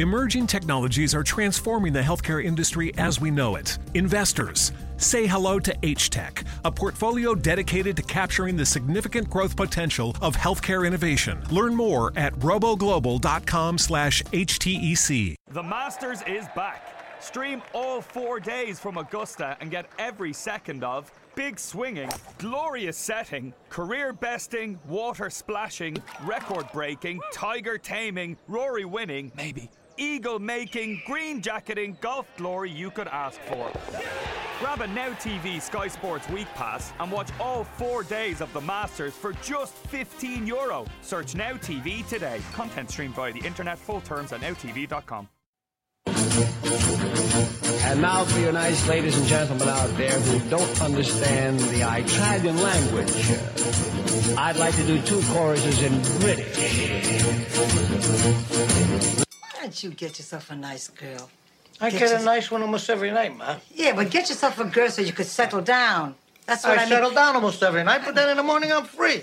Emerging technologies are transforming the healthcare industry as we know it. Investors, say hello to H-Tech, a portfolio dedicated to capturing the significant growth potential of healthcare innovation. Learn more at roboglobal.com slash HTEC. The Masters is back. Stream all four days from Augusta and get every second of big swinging, glorious setting, career besting, water splashing, record breaking, tiger taming, Rory winning, maybe eagle making, green jacketing golf glory you could ask for. Grab a Now TV Sky Sports Week Pass and watch all four days of the Masters for just 15 euro. Search Now TV today. Content streamed via the internet, full terms at nowtv.com. And now for your nice ladies and gentlemen out there who don't understand the Italian language. I'd like to do two choruses in British. Why don't you get yourself a nice girl? I Get get a nice one almost every night, ma. Yeah, but get yourself a girl so you could settle down. That's what I, I mean. settle down almost every night, but then in the morning I'm free.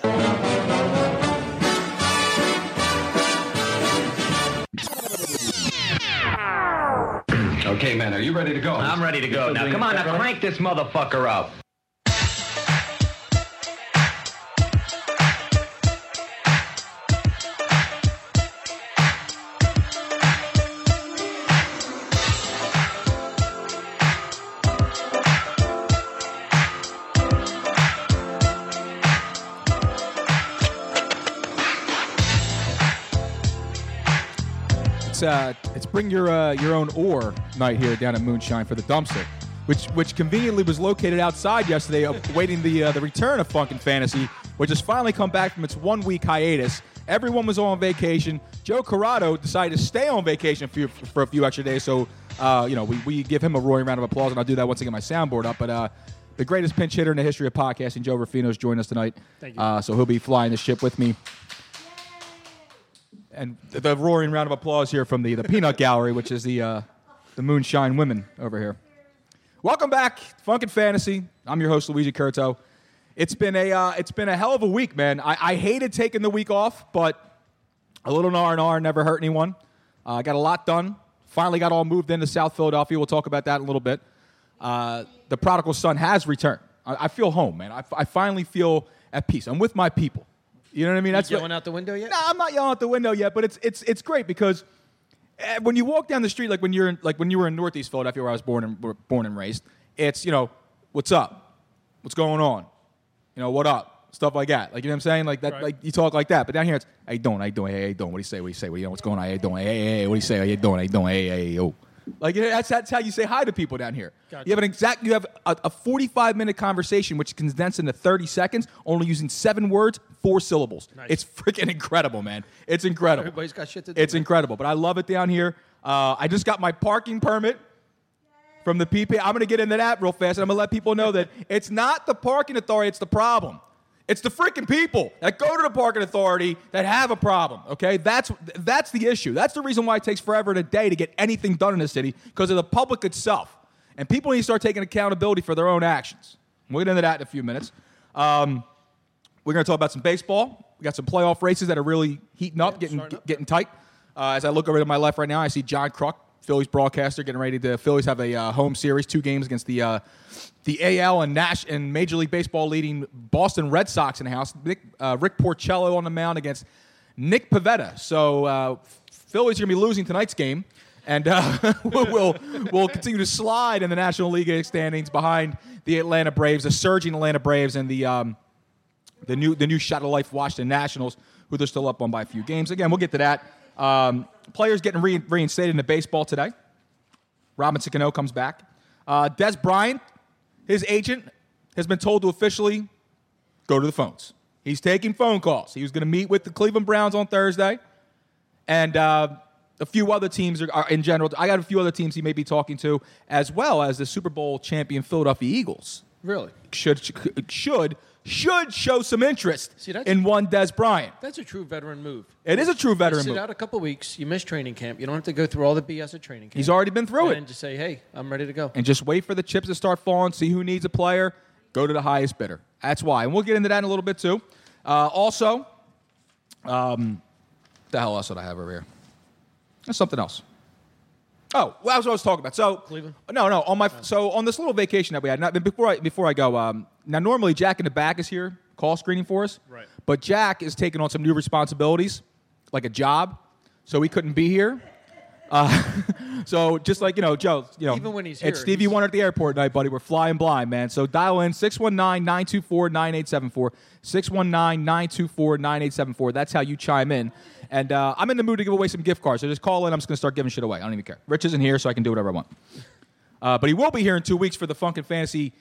Okay, man, are you ready to go? I'm ready to go. Now, come on, now crank this motherfucker up. It's uh, it's bring your uh, your own ore night here down at Moonshine for the dumpster, which which conveniently was located outside yesterday, awaiting the uh, the return of Funk and Fantasy, which has finally come back from its one week hiatus. Everyone was on vacation. Joe Corrado decided to stay on vacation for, for a few extra days, so uh, you know we, we give him a roaring round of applause, and I'll do that once I get my soundboard up. But uh, the greatest pinch hitter in the history of podcasting, Joe Rufino, is joining us tonight. Thank you. Uh, so he'll be flying the ship with me and the, roaring round of applause here from the, the Peanut Gallery, which is the uh, the Moonshine Women over here. Welcome back, Funk and Fantasy. I'm your host Luigi Curto. It's been a uh, it's been a hell of a week, man. I, I hated taking the week off, but a little R and R never hurt anyone. Uh, I got a lot done. Finally got all moved into South Philadelphia. We'll talk about that in a little bit. Uh, the prodigal son has returned. I, I feel home, man. I, I finally feel at peace. I'm with my people. You know what I mean? That's what- yelling out the window yet? no, I'm not yelling out the window yet, but it's it's it's great because eh, when you walk down the street, like when you're in, like when you were in Northeast Philadelphia, where I was born and born and raised, it's you know what's up, what's going on, you know what up, stuff like that. Like you know what I'm saying? Like that, Right. like you talk like that. But down here, it's you doing? How you doing? Hey, you doing? What do you say? What do you say? What do you know? What's going on? You doing? Hey, hey, hey, what do you say? You doing? How you doing? Hey, hey, yo. Like that's that's how you say hi to people down here. Gotcha. You have an exact you have a, a 45 minute conversation which is condensed into 30 seconds, only using seven words, four syllables. Nice. It's freaking incredible, man. It's incredible. Everybody's got shit to do, It's man. incredible, but I love it down here. Uh, I just got my parking permit from the PP. I'm going to get into that real fast, and I'm going to let people know that it's not the parking authority. It's the problem. It's the freaking people that go to the parking authority that have a problem. Okay, that's that's the issue. That's the reason why it takes forever and a day to get anything done in the city because of the public itself. And people need to start taking accountability for their own actions. We'll get into that in a few minutes. Um, we're going to talk about some baseball. We got some playoff races that are really heating up, getting starting up. getting tight. Uh, as I look over to my left right now, I see John Kruk, Phillies broadcaster, getting ready to. Phillies have a uh, home series, two games against the uh, the AL and Nash and Major League Baseball leading Boston Red Sox in the house. Nick, uh, Rick Porcello on the mound against Nick Pivetta. So uh, Phillies to be losing tonight's game, and uh, we'll we'll continue to slide in the National League standings behind the Atlanta Braves, the surging Atlanta Braves, and the. Um, the new the new shot of life Washington Nationals, who they're still up on by a few games. Again, we'll get to that. Um, players getting re- reinstated into baseball today. Robinson Cano comes back. Uh, Dez Bryant, his agent, has been told to officially go to the phones. He's taking phone calls. He was going to meet with the Cleveland Browns on Thursday, and uh, a few other teams are, are in general. I got a few other teams he may be talking to, as well as the Super Bowl champion Philadelphia Eagles Really? should should should show some interest See, in one Dez Bryant. That's a true veteran move. It is a true veteran Sit move. out a couple weeks. You miss training camp. You don't have to go through all the BS of training camp. He's already been through and it. And just say, hey, I'm ready to go. And just wait for the chips to start falling, see who needs a player, go to the highest bidder. That's why. And we'll get into that in a little bit too. Uh, also, um, the hell else did I have over here? There's something else. Oh, well, that's what I was talking about. So Cleveland? No, no. On my so on this little vacation that we had. Not, before I before I go, um, now normally Jack in the back is here call screening for us. Right. But Jack is taking on some new responsibilities, like a job, so he couldn't be here. Uh, so just like you know, Joe, you know, Even when he's it's here, Stevie he's- Wonder at the airport tonight, buddy. We're flying blind, man. So dial in 619-924-9874, 619-924-9874. That's how you chime in. And uh, I'm in the mood to give away some gift cards. So just call in. I'm just gonna start giving shit away. I don't even care. Rich isn't here, so I can do whatever I want. Uh, but he will be here in two weeks for the Funk and Fantasy.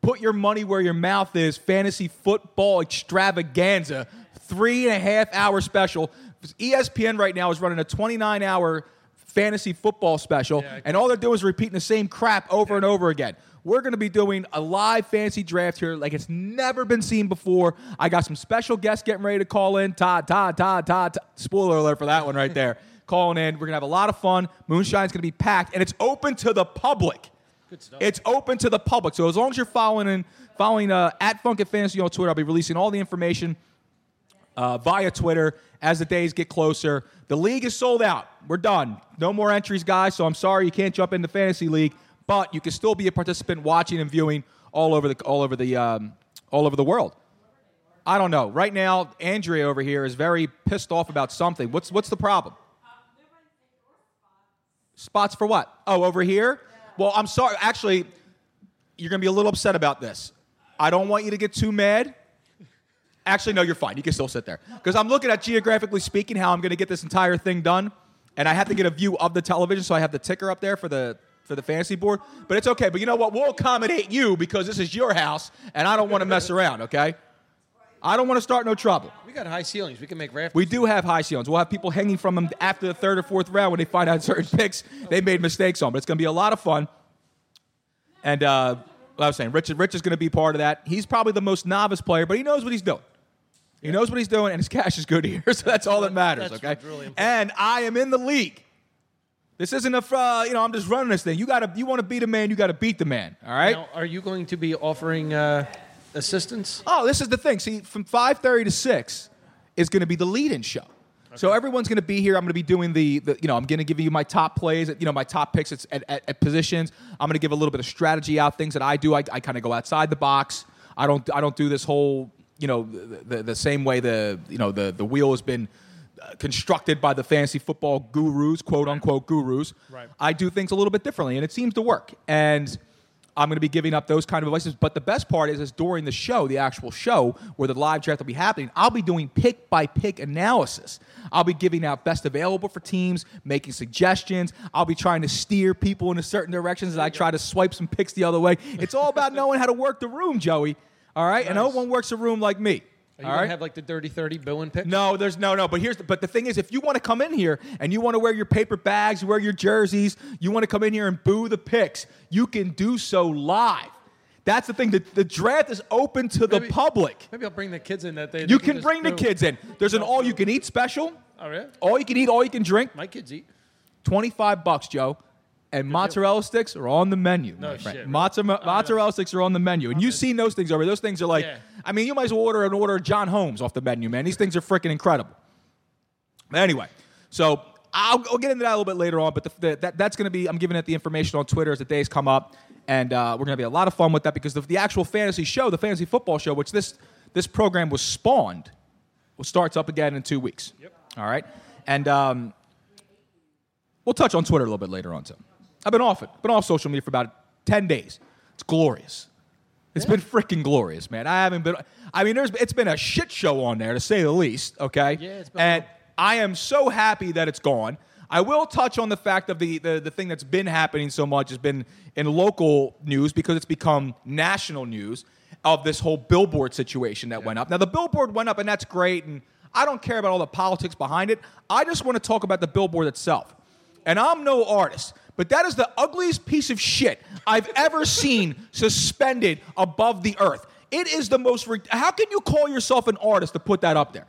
Put your money where your mouth is. Fantasy football extravaganza, three and a half hour special. ESPN right now is running a 29 hour fantasy football special, and all they're doing is repeating the same crap over and over again. We're going to be doing a live fancy draft here like it's never been seen before. I got some special guests getting ready to call in. Todd, Todd, Todd, Todd. Todd. Spoiler alert for that one right there. Calling in. We're going to have a lot of fun. Moonshine's going to be packed, and it's open to the public. Good stuff. It's open to the public. So as long as you're following in, following uh, at Funk and Fantasy on Twitter, I'll be releasing all the information uh, via Twitter as the days get closer. The league is sold out. We're done. No more entries, guys. So I'm sorry you can't jump into fantasy league, but you can still be a participant watching and viewing all over the all over the um, all over the world. I don't know. Right now, Andrea over here is very pissed off about something. What's what's the problem? Spots for what? Oh, over here? Well, I'm sorry. Actually, you're going to be a little upset about this. I don't want you to get too mad. Actually, no, you're fine. You can still sit there. Because I'm looking at geographically speaking how I'm going to get this entire thing done. And I have to get a view of the television, so I have the ticker up there for the for the fantasy board. But it's okay. But you know what? We'll accommodate you because this is your house, and I don't want to mess around, okay? I don't want to start no trouble. We got high ceilings. We can make rafters. We do have high ceilings. We'll have people hanging from them after the third or fourth round when they find out certain picks they made mistakes on. But it's going to be a lot of fun. And uh, I was saying, Rich, Rich is going to be part of that. He's probably the most novice player, but he knows what he's doing. He knows what he's doing, and his cash is good here, so that's all that matters. Okay. really and I am in the league. This isn't a, uh, you know, I'm just running this thing. You got to, you want to beat the man, you got to beat the man. All right. Now, are you going to be offering uh, assistance? Oh, this is the thing. See, from 5:30 to 6 is going to be the lead-in show. So everyone's going to be here. I'm going to be doing the, the you know, I'm going to give you my top plays, you know, my top picks at, at, at, positions. I'm going to give a little bit of strategy out, things that I do. I, I kind of go outside the box. I don't, I don't do this whole, you know, the, the, the same way the, you know, the, the wheel has been constructed by the fantasy football gurus, quote unquote gurus. Right. I do things a little bit differently, and it seems to work. And I'm going to be giving up those kind of advices. But the best part is, is during the show, the actual show where the live draft will be happening, I'll be doing pick by pick analysis. I'll be giving out best available for teams, making suggestions. I'll be trying to steer people in a certain directions as I try to swipe some picks the other way. It's all about knowing how to work the room, Joey. All right, and no Nice. one works a room like me. Are you all right. to have like the dirty 30 Bowen pick? No, there's no, no. But here's, the, but the thing is, if you want to come in here and you want to wear your paper bags, wear your jerseys, you want to come in here and boo the picks, you can do so live. That's the thing. The, the draft is open to the public. Maybe I'll bring the kids in that day. You can just bring the kids in. There's an all-you-can-eat special. Oh, yeah? All you can eat, all you can drink. My kids eat. Twenty-five bucks, Joe. And mozzarella sticks are on the menu. No shit, Mozzarella, sticks are on the menu, and you've seen those things already. Those things are like, Yeah. I mean, you might as well order an order of John Holmes off the menu, man. These things are freaking incredible. But Anyway, so I'll, I'll get into that a little bit later on, but the, the, that, that's going to be, I'm giving it the information on Twitter as the days come up, and uh, we're going to be a lot of fun with that because the, the actual fantasy show, the fantasy football show, which this, this program was spawned, will starts up again in two weeks. Yep. All right? And um, we'll touch on Twitter a little bit later on, too. I've been off it, been off social media for about 10 days. It's glorious. It's been freaking glorious, man. I haven't been. I mean, there's it's been a shit show on there to say the least. Okay. Yeah, it's been and. I am so happy that it's gone. I will touch on the fact of the, the the thing that's been happening so much has been in local news because it's become national news of this whole billboard situation that went up. Now the billboard went up and that's great, and I don't care about all the politics behind it. I just want to talk about the billboard itself. And I'm no artist, but that is the ugliest piece of shit I've ever seen suspended above the earth. It is the most. Re- How can you call yourself an artist to put that up there?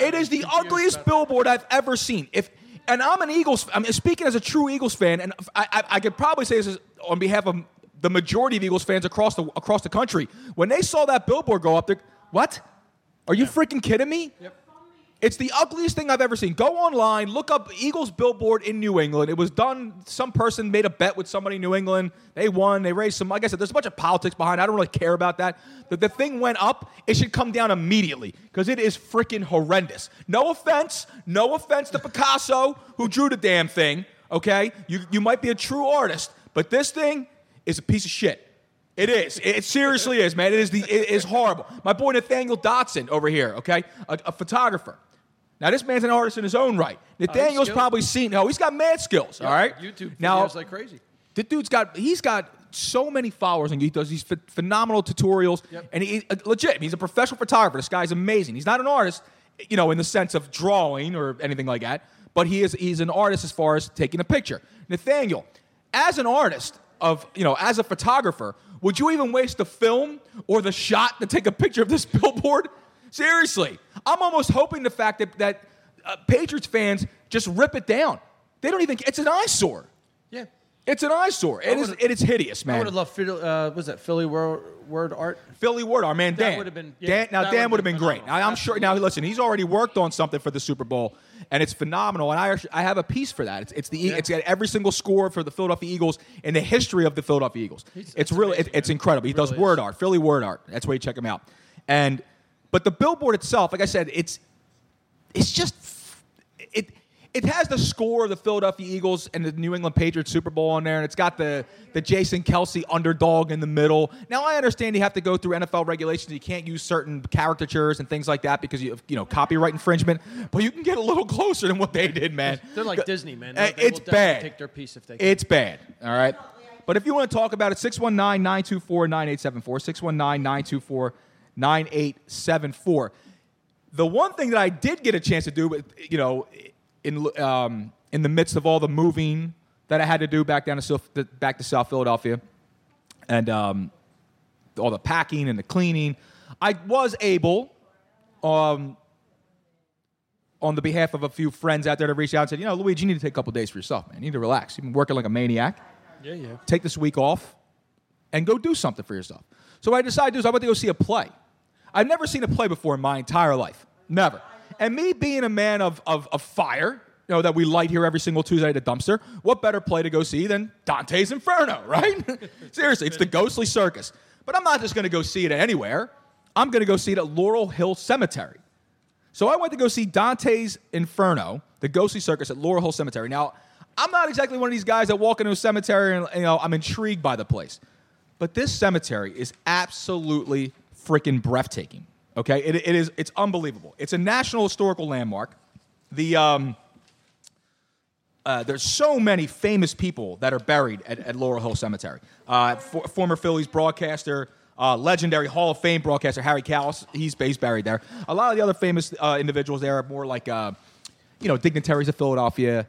It is the ugliest billboard I've ever seen. If and I'm an Eagles. I'm speaking as a true Eagles fan, and I, I, I could probably say this is on behalf of the majority of Eagles fans across the across the country. When they saw that billboard go up, they're what? Are you freaking kidding me? It's the ugliest thing I've ever seen. Go online, look up Eagles billboard in New England. It was done. Some person made a bet with somebody in New England. They won. They raised some. Like I said, there's a bunch of politics behind. it. I don't really care about that. The, the thing went up. It should come down immediately because it is freaking horrendous. No offense. No offense to Picasso who drew the damn thing. Okay, you you might be a true artist, but this thing is a piece of shit. It is. It seriously is, man. It is the. It is horrible. My boy Nathaniel Dotson over here, okay, a, a photographer. Now this man's an artist in his own right. Nathaniel's probably seen. No, he's got mad skills. all right. YouTube now, videos like crazy. the dude's got. He's got so many followers, and he does these ph- phenomenal tutorials. Yep. And he uh, legit. He's a professional photographer. This guy's amazing. He's not an artist, you know, in the sense of drawing or anything like that. But he is. He's an artist as far as taking a picture. Nathaniel, as an artist of you know, as a photographer, would you even waste the film or the shot to take a picture of this billboard? Seriously, I'm almost hoping the fact that that uh, Patriots fans just rip it down. They don't even. It's an eyesore. Yeah. It's an eyesore. It is. It is hideous, man. I would have loved Philly, uh, was that Philly word, word art? Philly Ward, our man That Dan. would've been- yeah, Dan now Dan would've been been great. I'm sure. Now listen, he's already worked on something for the Super Bowl, and it's phenomenal. And I actually- I have a piece for that. It's, it's the E- it's got every single score for the Philadelphia Eagles in the history of the Philadelphia Eagles. He's- it's really amazing, it, it's incredible. He It does word is. art, Philly word art. That's where you check him out. And but the billboard itself, like I said, it's it's just it it has the score of the Philadelphia Eagles and the New England Patriots Super Bowl on there, and it's got the the Jason Kelce underdog in the middle. Now I understand you have to go through NFL regulations; you can't use certain caricatures and things like that because you have, you know copyright infringement. But you can get a little closer than what they did, man. They're like Disney, man. Uh, They- they it's will bad. take their piece if they can. It's bad. All right. But if you want to talk about it, 619 924 9874. 619 924 9874. The one thing that I did get a chance to do, you know, in, um, in the midst of all the moving that I had to do back down to South, back to South Philadelphia, and um, all the packing and the cleaning, I was able, um, on the behalf of a few friends out there to reach out and said, you know, Luigi, you need to take a couple days for yourself, man. You need to relax. You've been working like a maniac. yeah, yeah. Take this week off and go do something for yourself. So what I decided to do is I went to go see a play. I've never seen a play before in my entire life. Never. And me being a man of, of, of fire, you know, that we light here every single Tuesday at the dumpster, what better play to go see than Dante's Inferno, right? Seriously, it's the ghostly circus. But I'm not just going to go see it anywhere. I'm going to go see it at Laurel Hill Cemetery. So I went to go see Dante's Inferno, the ghostly circus at Laurel Hill Cemetery. Now, I'm not exactly one of these guys that walk into a cemetery and you know I'm intrigued by the place, but this cemetery is absolutely freaking breathtaking. Okay, it, it is. It's unbelievable. It's a national historical landmark. The um, uh, there's so many famous people that are buried at, at Laurel Hill Cemetery. Uh, for, former Phillies broadcaster, uh, legendary Hall of Fame broadcaster Harry Kalas, he's, he's buried there. A lot of the other famous uh, individuals there are more like, uh, you know, dignitaries of Philadelphia,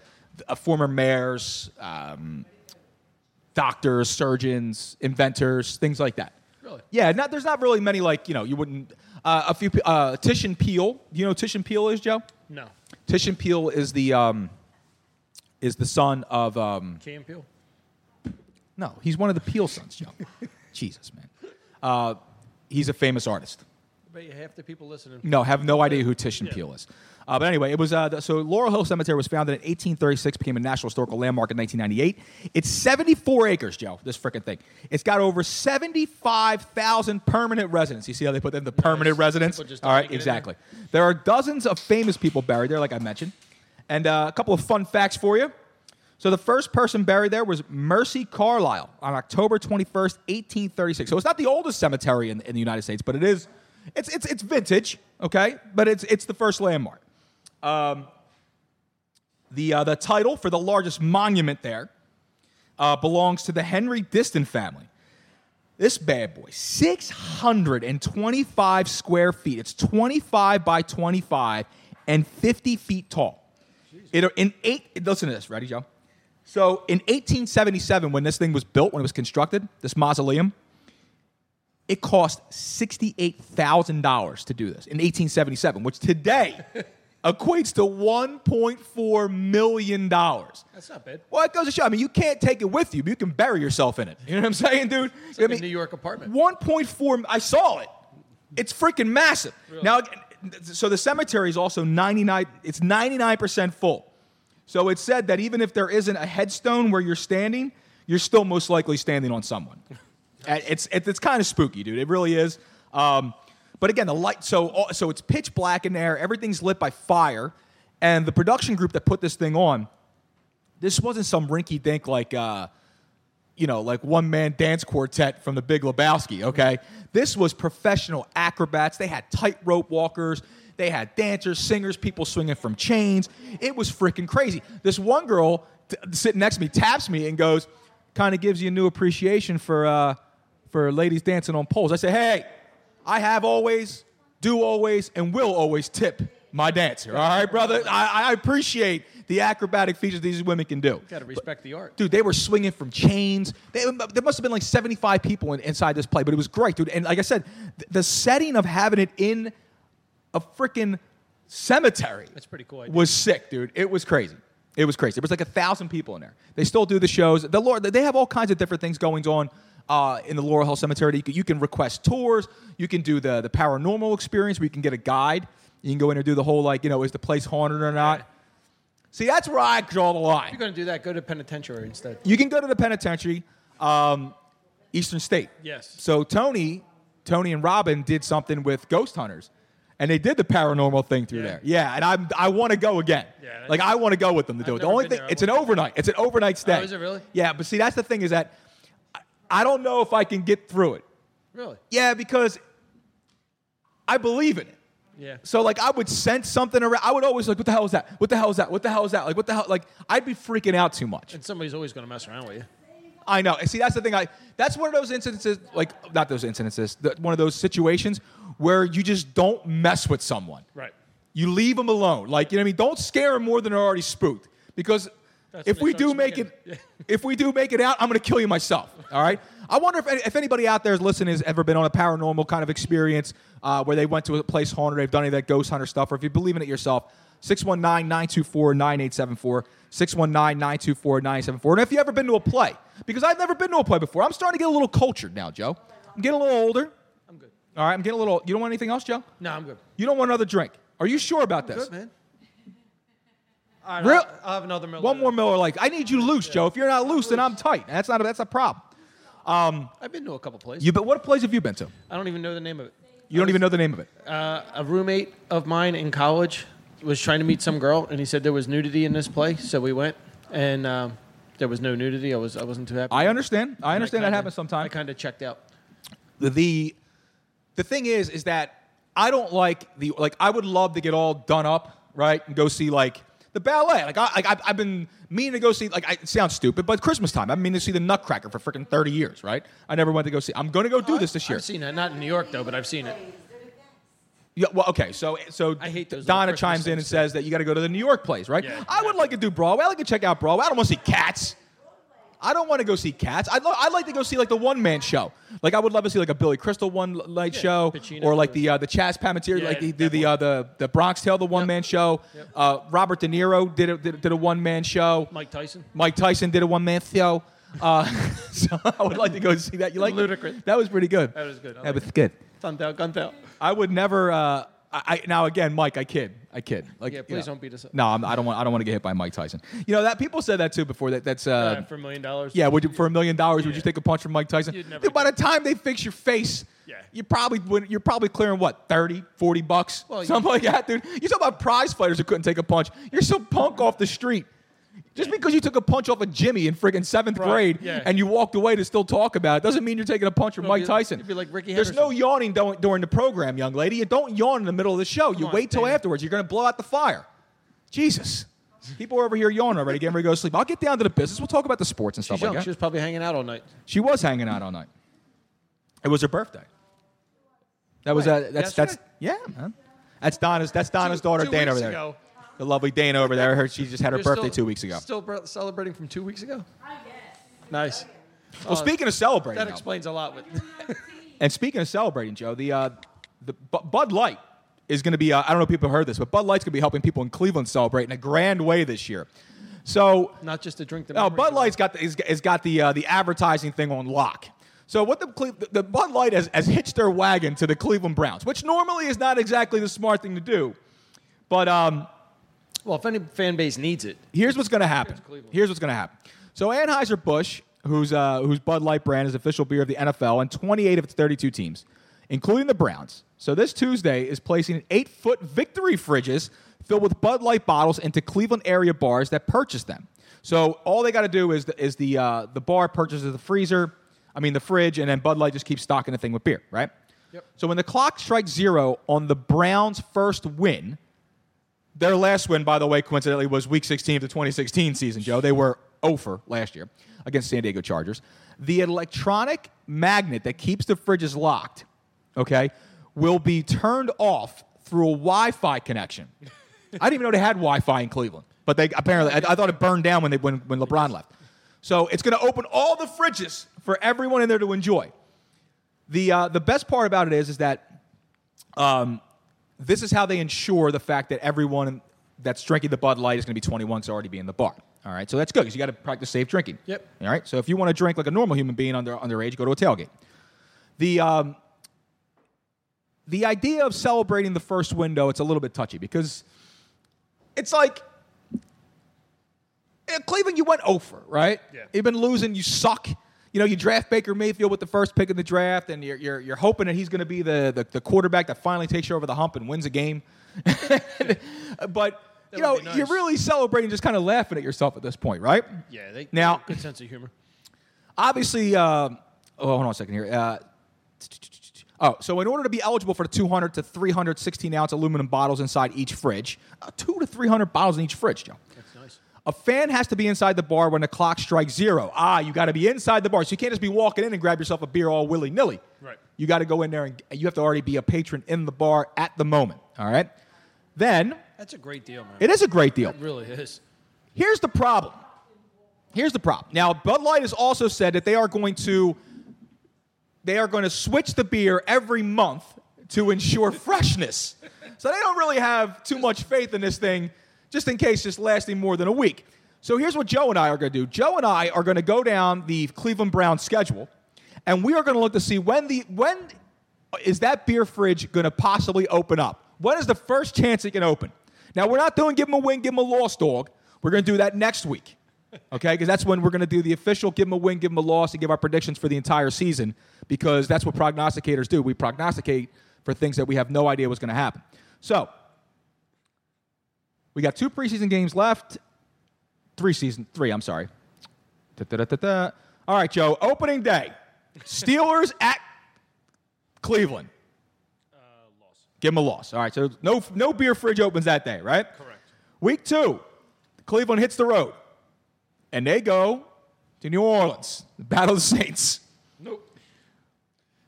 uh, former mayors, um, doctors, surgeons, inventors, things like that. Really? Yeah, not, there's not really many like, you know, you wouldn't. Uh, a few, uh, Titian Peale. Do you know who Titian Peale is, Joe? No. Titian Peale is the um, is the son of um, Key and Peele. no, he's one of the Peale sons, Joe. Jesus, man. Uh, he's a famous artist. But half the people listening. No, have no idea who Titian Peale is. Uh, but anyway, it was uh, so Laurel Hill Cemetery was founded in 1836, became a National Historical Landmark in 1998. It's 74 acres, Joe. This freaking thing. It's got over 75,000 permanent residents. You see how they put them the permanent residents? People just All right, make it in exactly. There are dozens of famous people buried there, like I mentioned, and uh, a couple of fun facts for you. So the first person buried there was Mercy Carlisle on October 21st, 1836. So it's not the oldest cemetery in, in the United States, but it is it's it's it's vintage, okay? But it's it's the first landmark. Um, the uh, the title for the largest monument there uh, belongs to the Henry Disston family. This bad boy, 625 square feet. It's 25 by 25 and 50 feet tall. It, in eight, listen to this, ready, Joe? So in 1877, when this thing was built, when it was constructed, this mausoleum, it cost $68,000 to do this in 1877, which today equates to $1.4 million. That's not bad. Well, it goes to show. I mean, you can't take it with you, but you can bury yourself in it. You know what I'm saying, dude? It's like I mean, a New York apartment. 1.4. I saw it. It's freaking massive. Now, so the cemetery is also 99. It's 99 percent full. So it's said that even if there isn't a headstone where you're standing, you're still most likely standing on someone. And it's it's, it's kind of spooky, dude. It really is. Um, but again, the light. So so it's pitch black in there. Everything's lit by fire, and the production group that put this thing on. This wasn't some rinky dink like. Uh, you know, like one man dance quartet from the Big Lebowski, okay? This was professional acrobats. They had tightrope walkers, they had dancers, singers, people swinging from chains. It was freaking crazy. This one girl t- sitting next to me taps me and goes, kind of gives you a new appreciation for, uh, for ladies dancing on poles. I say, hey, I have always, do always, and will always tip my dancer, all right, brother? I, I appreciate the acrobatic features these women can do. Got to respect the art. Dude, they were swinging from chains. They, there must have been like 75 people in, inside this play, but it was great, dude. And like I said, th- the setting of having it in a freaking cemetery That's pretty cool. idea. was sick, dude. It was crazy. It was crazy. There was like a thousand people in there. They still do the shows. The Lord, they have all kinds of different things going on uh, in the Laurel Hill Cemetery. You can, you can request tours. You can do the the paranormal experience where you can get a guide. You can go in and do the whole like you know is the place haunted or not. See, that's where I draw the line. If you're going to do that, go to penitentiary instead. You can go to the penitentiary, um, Eastern State. Yes. So Tony, Tony and Robin did something with ghost hunters, and they did the paranormal thing through Yeah. there. Yeah, and I'm I want to go again. Yeah, like I want to go with them to do I've it. The only thing there. It's an overnight. It's an overnight stay. Oh, is it really? Yeah, but see that's the thing is that I- don't know if I can get through it. Really? Yeah, because I believe in it. Yeah. So like I would sense something around. I would always like, what the hell is that? What the hell is that? What the hell is that? Like what the hell? Like I'd be freaking out too much. And somebody's always going to mess around with you. I know. And see, that's the thing. I that's one of those incidences, like not those incidences, the, one of those situations where you just don't mess with someone. Right. You leave them alone. Like you know what I mean. Don't scare them more than they're already spooked. Because That's if we do make swinging. it, if we do make it out, I'm gonna kill you myself. All right. I wonder if, any, if anybody out there is listening has ever been on a paranormal kind of experience uh, where they went to a place haunted, they've done any of that ghost hunter stuff, or if you believe in it yourself. 619-924-9874, 619-924-9874. And if you ever been to a play, because I've never been to a play before, I'm starting to get a little cultured now, Joe. I'm getting a little older. I'm good. All right, I'm getting a little. You don't want anything else, Joe? No, I'm good. You don't want another drink? Are you sure about this? Good, man. All right, Real- I'll, have another Miller. One more Miller Like I need you loose, Joe. If you're not loose, then I'm tight. That's not. A, that's a problem. I've been to a couple places. You. But what plays have you been to? I don't even know the name of it. You don't even know the name of it. Uh, a roommate of mine in college was trying to meet some girl, and he said there was nudity in this play, so we went, and um, there was no nudity. I was I wasn't too happy. I understand. I understand that happens I kind of checked out. The, the the thing is, is that I don't like the like. I would love to get all done up, right, and go see like the ballet. Like I, like I've, I've been meaning to go see. Like I, it sounds stupid, but Christmas time. I've been meaning to see the Nutcracker for freaking thirty years, right? I never went to go see. I'm going to go do this this year. I've seen it, not in New York though, but I've seen it. Yeah, well, okay. So, so I hate those little Donna Christmas chimes in and things, says that you got to go to the New York place, right? Yeah. I would like to do Broadway. I like to check out Broadway. I don't want to see Cats. I don't want to go see Cats. I'd, lo- I'd like to go see like the one man show. Like I would love to see like a Billy Crystal one night show, Pacino or like the uh, the Chaz Palminteri, Yeah, like they do the uh, the the Bronx Tale, the one man show. Uh, Robert De Niro did a, did, did a one man show. Mike Tyson. Mike Tyson did a one man show. Uh, so I would like to go see that. You like it? Ludicrous. That was pretty good. That was good. I That like was good. Gunned out, gunned out. I would never. Uh, I, I now again, Mike. I kid. I kid. Like, Yeah, you please know. don't beat us up. No, I'm, I don't want. I don't want to get hit by Mike Tyson. You know that people said that too before. That that's. Uh, Uh, for a million dollars. yeah. Would you for a million dollars? Would you take a punch from Mike Tyson? You'd never Dude, by the time they fix your face. Yeah. You probably would, you're probably clearing what 30, 40 bucks, Well, you- something like that, dude. You talk about prize fighters who couldn't take a punch. You're so punk off the street. Just because you took a punch off of Jimmy in friggin' seventh Right, grade yeah. and you walked away to still talk about it doesn't mean you're taking a punch from Mike Tyson. like There's no yawning during the program, young lady. You don't yawn in the middle of the show. you on, wait till afterwards. You're going to blow out the fire. Jesus. People are over here yawning already, getting ready to go to sleep. I'll get down to the business. We'll talk about the sports and She's stuff young. like She was probably hanging out all night. She was hanging out all night. It was her birthday. That was Right. uh, that's that's yeah, man. That's Donna's that's Donna's daughter Two Dana over there. ago. The lovely Dana over there. Her she just had her You're birthday still- two weeks ago. Still br- celebrating from two weeks ago. Nice. well, speaking of celebrating, That though, explains a lot. With and speaking of celebrating, Joe, the uh, the Bu- Bud Light is going to be. Uh, I don't know if people heard this, but Bud Light's going to be helping people in Cleveland celebrate in a grand way this year. So not just to drink the. No, memories Bud of- Light's got the, is, is got the uh, the advertising thing on lock. So what the Cle- the- the Bud Light has, has hitched their wagon to the Cleveland Browns, which normally is not exactly the smart thing to do. But um, Well, if any fan base needs it, here's what's going to happen. Here's what's going to happen. So Anheuser Busch, whose uh, whose Bud Light brand is official beer of the NFL, and 28 of its 32 teams, including the Browns. So this Tuesday is placing eight-foot victory fridges filled with Bud Light bottles into Cleveland area bars that purchase them. So all they got to do is the, is the uh, the bar purchases the freezer, I mean the fridge, and then Bud Light just keeps stocking the thing with beer, right? Yep. So when the clock strikes zero on the Browns' first win, their last win, by the way, coincidentally, was Week 16 of the 2016 season, Joe. They were over last year against San Diego Chargers. The electronic magnet that keeps the fridges locked, okay, will be turned off through a Wi-Fi connection. I didn't even know they had Wi-Fi in Cleveland, but they apparently I, I thought it burned down when they when, when LeBron left. So it's going to open all the fridges for everyone in there to enjoy. The uh, the best part about it is is that um, this is how they ensure the fact that everyone that's drinking the Bud Light is going to be 21 to already be in the bar. All right, so that's good because you got to practice safe drinking. Yep. All right, so if you want to drink like a normal human being under underage, go to a tailgate. The um, the idea of celebrating the first window, it's a little bit touchy because it's like in Cleveland, you went over, right? Yeah. You've been losing. You suck. You know, you draft Baker Mayfield with the first pick in the draft, and you're, you're, you're hoping that he's going to be the, the, the quarterback that finally takes you over the hump and wins a game. but, you know, nice. you're really celebrating, just kind of laughing at yourself at this point, right? yeah, they Now- have a good sense of humor. obviously, uh, oh, hold on a second here. Uh, oh, so in order to be eligible for the 200 to 316 ounce aluminum bottles inside each fridge, uh, two to 300 bottles in each fridge, Joe. That's nice. A fan has to be inside the bar when the clock strikes zero. Ah, you got to be inside the bar. So you can't just be walking in and grab yourself a beer all willy nilly. Right. You got to go in there and you have to already be a patron in the bar at the moment. All right. Then That's a great deal, man. it is a great deal. It really is. Here's the problem. Here's the problem. Now, Bud Light has also said that they are going to they are going to switch the beer every month to ensure freshness. So they don't really have too much faith in this thing, just in case it's lasting more than a week. So here's what Joe and I are going to do. Joe and I are going to go down the Cleveland Browns schedule, and we are going to look to see when the when is that beer fridge going to possibly open up? When is the first chance it can open? Now we're not doing give them a win, give them a loss, dog. We're going to do that next week. Okay, because that's when we're going to do the official give them a win, give them a loss, and give our predictions for the entire season. Because that's what prognosticators do. We prognosticate for things that we have no idea what's going to happen. So we got two preseason games left. Three season, three. I'm sorry. Da-da-da-da-da. All right, Joe. Opening day. Steelers at Cleveland. Uh, Give them a loss. All right, so no no beer fridge opens that day, right? Correct. Week two, Cleveland hits the road, and they go to New Orleans, the Battle of the Saints. Nope.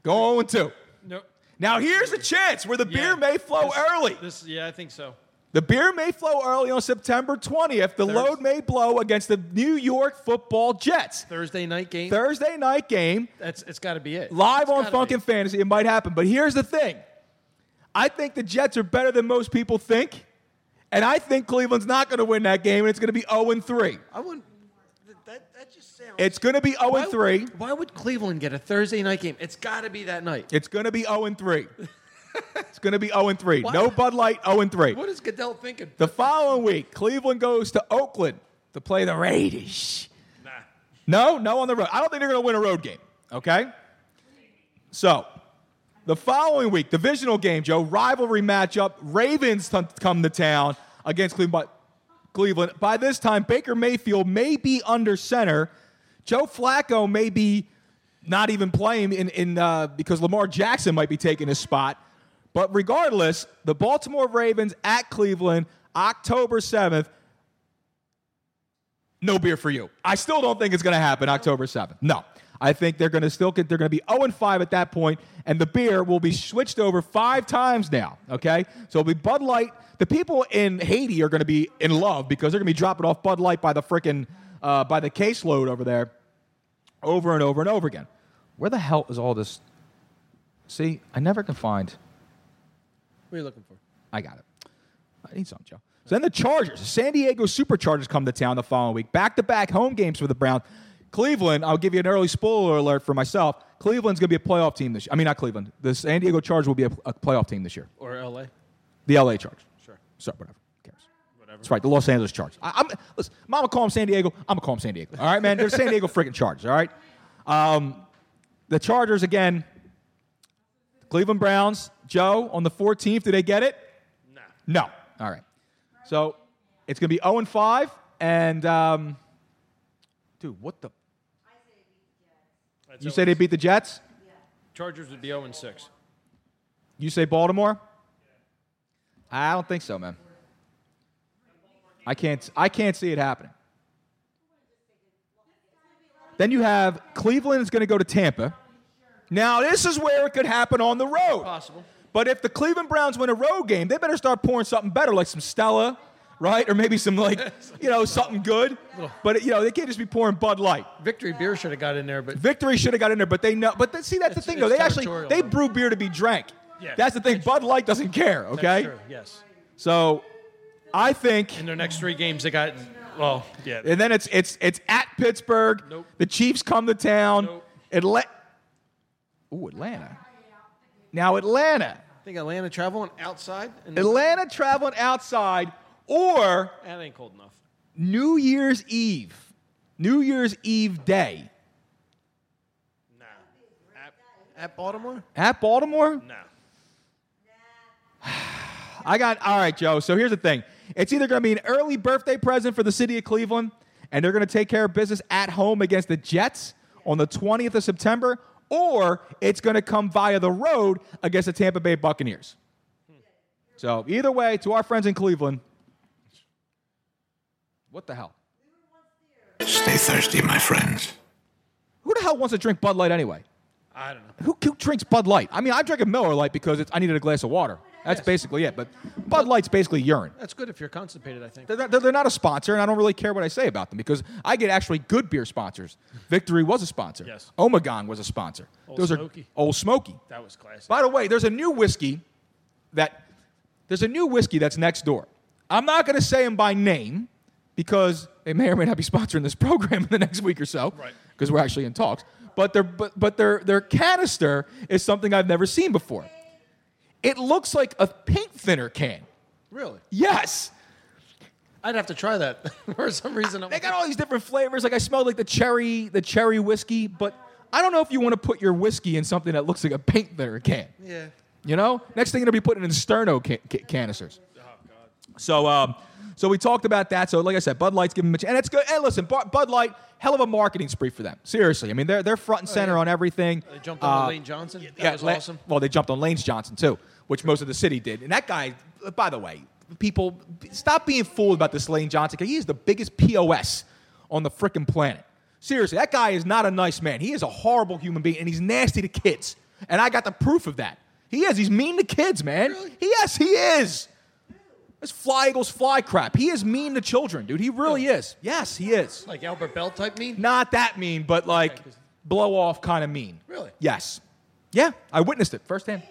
Go 0 2. Nope. Now here's a chance where the beer Yeah. may flow This- early. This, yeah, I think so. The beer may flow early on September 20th. The Thurs- load may blow against the New York Football Jets. Thursday night game. Thursday night game, That's it's got to be it. live It's on gotta Funk be. and Fantasy. It might happen, but here's the thing: I think the Jets are better than most people think, and I think Cleveland's not going to win that game, and it's going to be 0 and 3. I wouldn't. That, that just sounds. It's going to be 0 why, 3. Why would Cleveland get a Thursday night game? It's got to be that night. It's going to be 0 3. it's going to be 0 3. What? No Bud Light, 0 3. What is Goodell thinking? The following week, Cleveland goes to Oakland to play the Raiders. Nah. No, no on the road. I don't think they're going to win a road game. Okay? So, the following week, divisional game, Joe, rivalry matchup. Ravens t- come to town against Cleveland. Cleveland. By this time, Baker Mayfield may be under center. Joe Flacco may be not even playing in, in uh, because Lamar Jackson might be taking his spot. But regardless, the Baltimore Ravens at Cleveland, October 7th. No beer for you. I still don't think it's going to happen October 7th. No. I think they're going to still get, they're going to be 0 and 5 at that point, and the beer will be switched over five times now. Okay, so it'll be Bud Light. The people in Haiti are going to be in love because they're going to be dropping off Bud Light by the frickin' uh, by the caseload over there, over and over and over again. Where the hell is all this? See, I never can find. What are you looking for? I got it. I need something, Joe. So then the Chargers, the San Diego Superchargers come to town the following week. Back to back home games for the Browns. Cleveland, I'll give you an early spoiler alert for myself. Cleveland's going to be a playoff team this year. I mean, not Cleveland. The San Diego Chargers will be a, a playoff team this year. Or L.A. The LA Chargers. Sure. Sorry, whatever. Who cares? Whatever. That's right. The Los Angeles Chargers. I, I'm listen. Mama call them San Diego. I'm gonna call them San Diego. All right, man. They're San Diego freaking Chargers. All right. Um, the Chargers again. Cleveland Browns. Joe on the 14th. Do they get it? No. No. All right. So it's gonna be 0 and 5. And um, dude, what the? You say they beat the Jets? Chargers would be 0 and 6. You say Baltimore? I don't think so, man. I can't. I can't see it happening. Then you have Cleveland is going to go to Tampa. Now this is where it could happen on the road. Possible. But if the Cleveland Browns win a road game, they better start pouring something better, like some Stella, right, or maybe some like you know something good. But you know they can't just be pouring Bud Light. Victory beer should have got in there, but Victory should have got in there, but they know. But see, that's the It's- thing, though. it's They actually territorial, they though. brew beer to be drank. Yeah, that's the thing. Bud Light doesn't care. Okay? That's Okay. true, Yes. So, I think, In their next three games, they got well, yeah. and then it's it's it's at Pittsburgh. Nope. The Chiefs come to town. Nope. Atlanta. Ooh, Atlanta. Now Atlanta. I think Atlanta traveling outside. And Atlanta traveling outside, or That ain't cold enough. New Year's Eve. New Year's Eve day Nah. At, at Baltimore? at Baltimore. Nah. I got all right, Joe. So here's the thing: it's either going to be an early birthday present for the city of Cleveland, and they're going to take care of business at home against the Jets on the 20th of September, or it's going to come via the road against the Tampa Bay Buccaneers. So either way, to our friends in Cleveland, what the hell? Stay thirsty, my friends. Who the hell wants to drink Bud Light anyway? I don't know. Who, who drinks Bud Light? I mean, I'm drinking Miller Light because it's, I needed a glass of water. That's Yes. basically it. But Bud Light's basically urine. That's good if you're constipated, I think. They're, they're, not a sponsor, and I don't really care what I say about them because I get actually good beer sponsors. Victory was a sponsor. Yes. Ommegang was a sponsor. Old Those Smoky. are Old Smoky. That was classic. By the way, there's a new whiskey that there's a new whiskey that's next door. I'm not going to say them by name because they may or may not be sponsoring this program in the next week or so. Right. Because we're actually in talks. But their but, but their their canister is something I've never seen before. It looks like a paint thinner can. Really? Yes. I'd have to try that for some reason. They got all these different flavors. Like I smelled like the cherry, the cherry whiskey, but I don't know if you want to put your whiskey in something that looks like a paint thinner can. yeah. You know, next thing you're gonna be putting in sterno ca- ca- canisters. Oh God. So, um, so we talked about that. So, like I said, Bud Light's giving them a ch- and it's good. And listen, Bu- Bud Light, hell of a marketing spree for them. Seriously, I mean, they're they're front and center Oh, yeah. on everything. They jumped on Uh, Lane Johnson. That yeah, was La- awesome. Well, they jumped on Lane's Johnson too, which most of the city did. And that guy, by the way, people stop being fooled about this Lane Johnson. 'cause He is the biggest pos on the freaking planet. Seriously, that guy is not a nice man. He is a horrible human being, and he's nasty to kids. And I got the proof of that. He is. He's mean to kids, man. He, yes, he is. This fly eagles fly crap. He is mean to children, dude. He really is. Yes, he is. Like Albert Belle type mean? Not that mean, but like 'cause- blow off kind of mean. Really? Yes. Yeah, I witnessed it firsthand.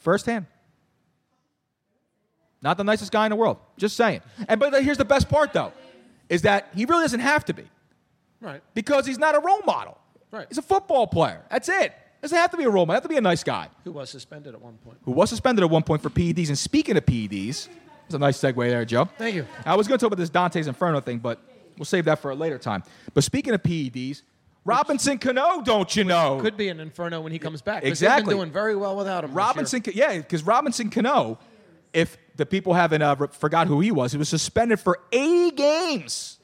Firsthand. Not the nicest guy in the world. Just saying. And but here's the best part though, is that he really doesn't have to be Right. because he's not a role model. Right. He's a football player. That's it. Doesn't have to be a role model. He have to be a nice guy Who was suspended at one point? who was suspended at one point for PEDs. And speaking of PEDs, that's a nice segue there, Joe. Thank you. I was going to talk about this Dante's Inferno thing, but we'll save that for a later time. But speaking of PEDs, Robinson Cano, don't you know? Could be an inferno when he comes back. 'cause Exactly. They've been doing very well without him. this year. Robinson, yeah, because Robinson Cano, if the people haven't uh, re- forgot who he was, he was suspended for 80 games.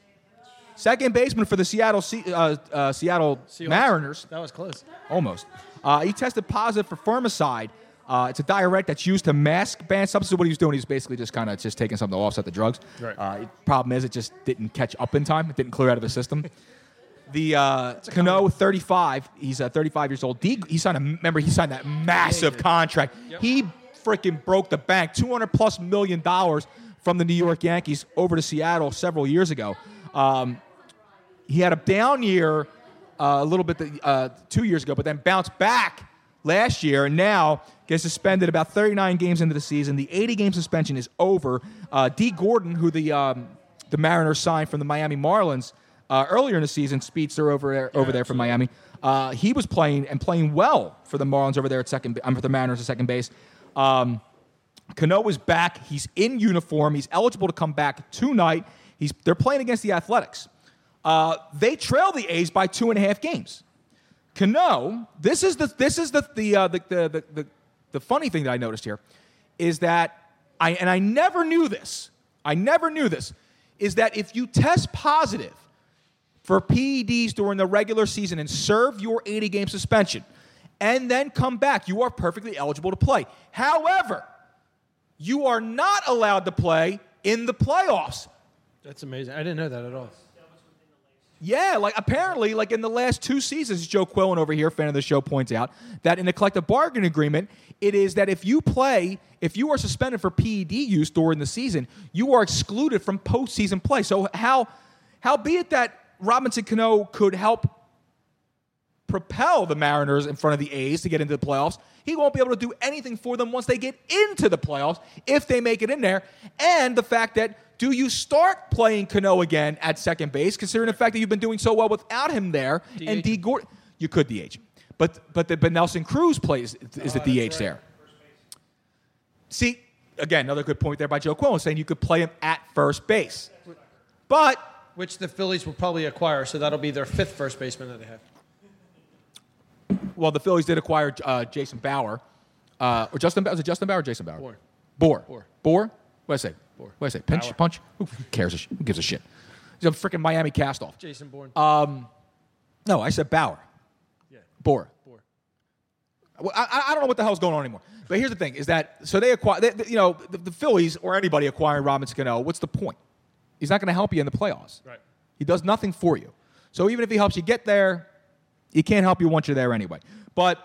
Second baseman for the Seattle Se- uh, uh, Seattle Seahawks. Mariners, That was close. almost. Uh, he tested positive for furosemide. Uh, it's a diuretic that's used to mask banned substances. What he was doing, he was basically just kind of just taking something to offset the drugs. Right. Uh, problem is, it just didn't catch up in time. It didn't clear out of his system. The uh, Cano, 35. He's uh, 35 years old. D, he signed a remember he signed that massive contract. He freaking broke the bank, 200 plus million dollars from the New York Yankees over to Seattle several years ago. Um, he had a down year uh, a little bit the, uh, two years ago, but then bounced back last year, and now gets suspended about 39 games into the season. The 80 game suspension is over. Uh, Dee Gordon, who the um, the Mariners signed from the Miami Marlins, uh, earlier in the season, speedster over there, over there from Miami. Uh, he was playing and playing well for the Marlins over there at second. I'm for the Mariners at second base. Um, Cano is back. He's in uniform. He's eligible to come back tonight. He's they're playing against the Athletics. Uh, they trail the A's by two and a half games. Cano, this is the this is the the, uh, the, the, the the the funny thing that I noticed here is that I and I never knew this. I never knew this is that if you test positive for PEDs during the regular season and serve your 80 game suspension and then come back, you are perfectly eligible to play. However, you are not allowed to play in the playoffs. That's amazing. I didn't know that at all. Yeah, like apparently, like in the last two seasons, Joe Quillen over here, fan of the show, points out that in the collective bargaining agreement, it is that if you play, if you are suspended for PED use during the season, you are excluded from postseason play. So how, how be it that Robinson Cano could help propel the Mariners in front of the A's to get into the playoffs. He won't be able to do anything for them once they get into the playoffs if they make it in there. And the fact that do you start playing Cano again at second base, considering the fact that you've been doing so well without him there? And Dee Gordon, you could DH, him. but but the, but Nelson Cruz plays is the DH there. See, again, another good point there by Joe Quillen saying you could play him at first base, but Which the Phillies will probably acquire, so that'll be their fifth first baseman that they have. well, the Phillies did acquire uh, Jason Bauer, uh, or Justin. Was it Justin Bauer? or Jason Bauer. Bour. Boar. Bour. Boar. What I say? Bour. What I say? Pinch. Bauer. Punch. Who cares? a sh- Who gives a shit? He's a freaking Miami castoff. Jason Bourne. No, I said Bauer. yeah. Bour. Well, I, I don't know what the hell's going on anymore. But here's the thing: is that so they acquire, they, you know, the, the Phillies or anybody acquiring Robinson Cano. What's the point? He's not going to help you in the playoffs. Right. He does nothing for you. So even if he helps you get there, he can't help you once you're there anyway. But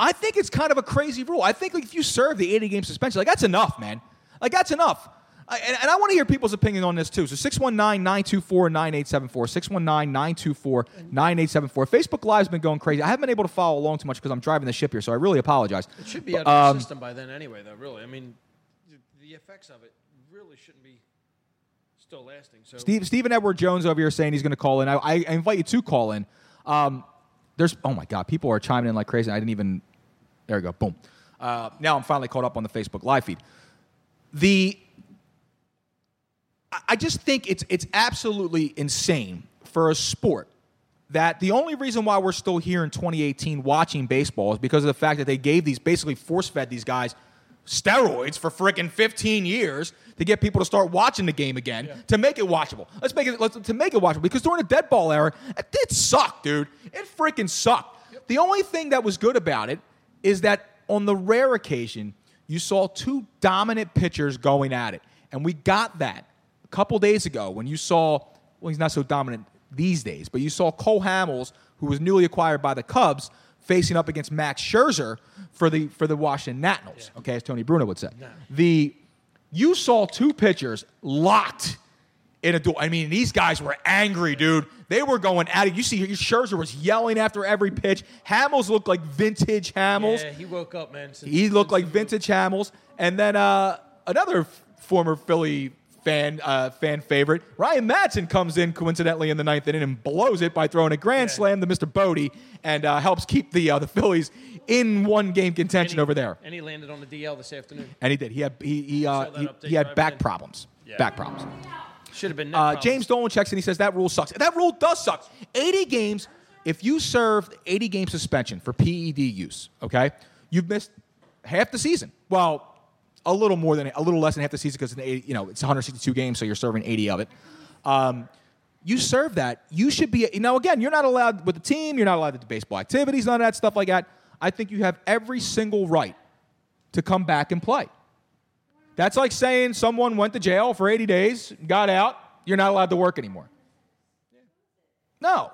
I think it's kind of a crazy rule. I think like if you serve the 80 game suspension, like that's enough, man. Like that's enough. I, and, and I want to hear people's opinion on this too. So 619 924 9874. 619 924 9874. Facebook Live's been going crazy. I haven't been able to follow along too much because I'm driving the ship here, so I really apologize. It should be out of um, the system by then anyway, though, really. I mean, the- the effects of it really shouldn't be still lasting. So Steve, Stephen Edward Jones over here saying he's going to call in. I, I invite you to call in. Um, there's oh my god, people are chiming in like crazy. I didn't even. There we go. Boom. Uh, now I'm finally caught up on the Facebook live feed. The I- just think it's it's absolutely insane for a sport that the only reason why we're still here in 2018 watching baseball is because of the fact that they gave these basically force fed these guys steroids for freaking 15 years to get people to start watching the game again to make it watchable. Let's make it let's, to make it watchable because during the dead ball era, it, sucked, dude. It freaking sucked. The only thing that was good about it is that on the rare occasion you saw two dominant pitchers going at it, and we got that a couple days ago when you saw. Well, he's not so dominant these days, but you saw Cole Hamels, who was newly acquired by the Cubs, facing up against Max Scherzer for the for the Washington Nationals. Okay, as Tony Bruno would say. The you saw two pitchers locked in a duel. I mean, these guys were angry, dude. They were going at it. You see, Scherzer was yelling after every pitch. Hamels looked like vintage Hamels. yeah, he woke up, man. since- He looked like vintage Hamels. And then uh, another f- former Philly fan uh, fan favorite, Ryan Madson, comes in coincidentally in the ninth inning and blows it by throwing a grand slam to Mr. Bote and uh, helps keep the uh, the Phillies in one game contention he- over there. And he landed on the DL this afternoon. And he did. He had he he, uh, he, he had back in. problems. Yeah. Back problems. Should have been. Uh, James Dolan checks and He says that rule sucks. That rule does suck. 80 games. If you served 80 game suspension for PED use, okay, you've missed half the season. Well, a little more than a little less than half the season because you know it's 162 games, so you're serving 80 of it. Um, you serve that. You should be. You know, again, you're not allowed with the team. You're not allowed to do baseball activities, none of that stuff like that. I think you have every single right to come back and play. That's like saying someone went to jail for 80 days, got out, you're not allowed to work anymore. No.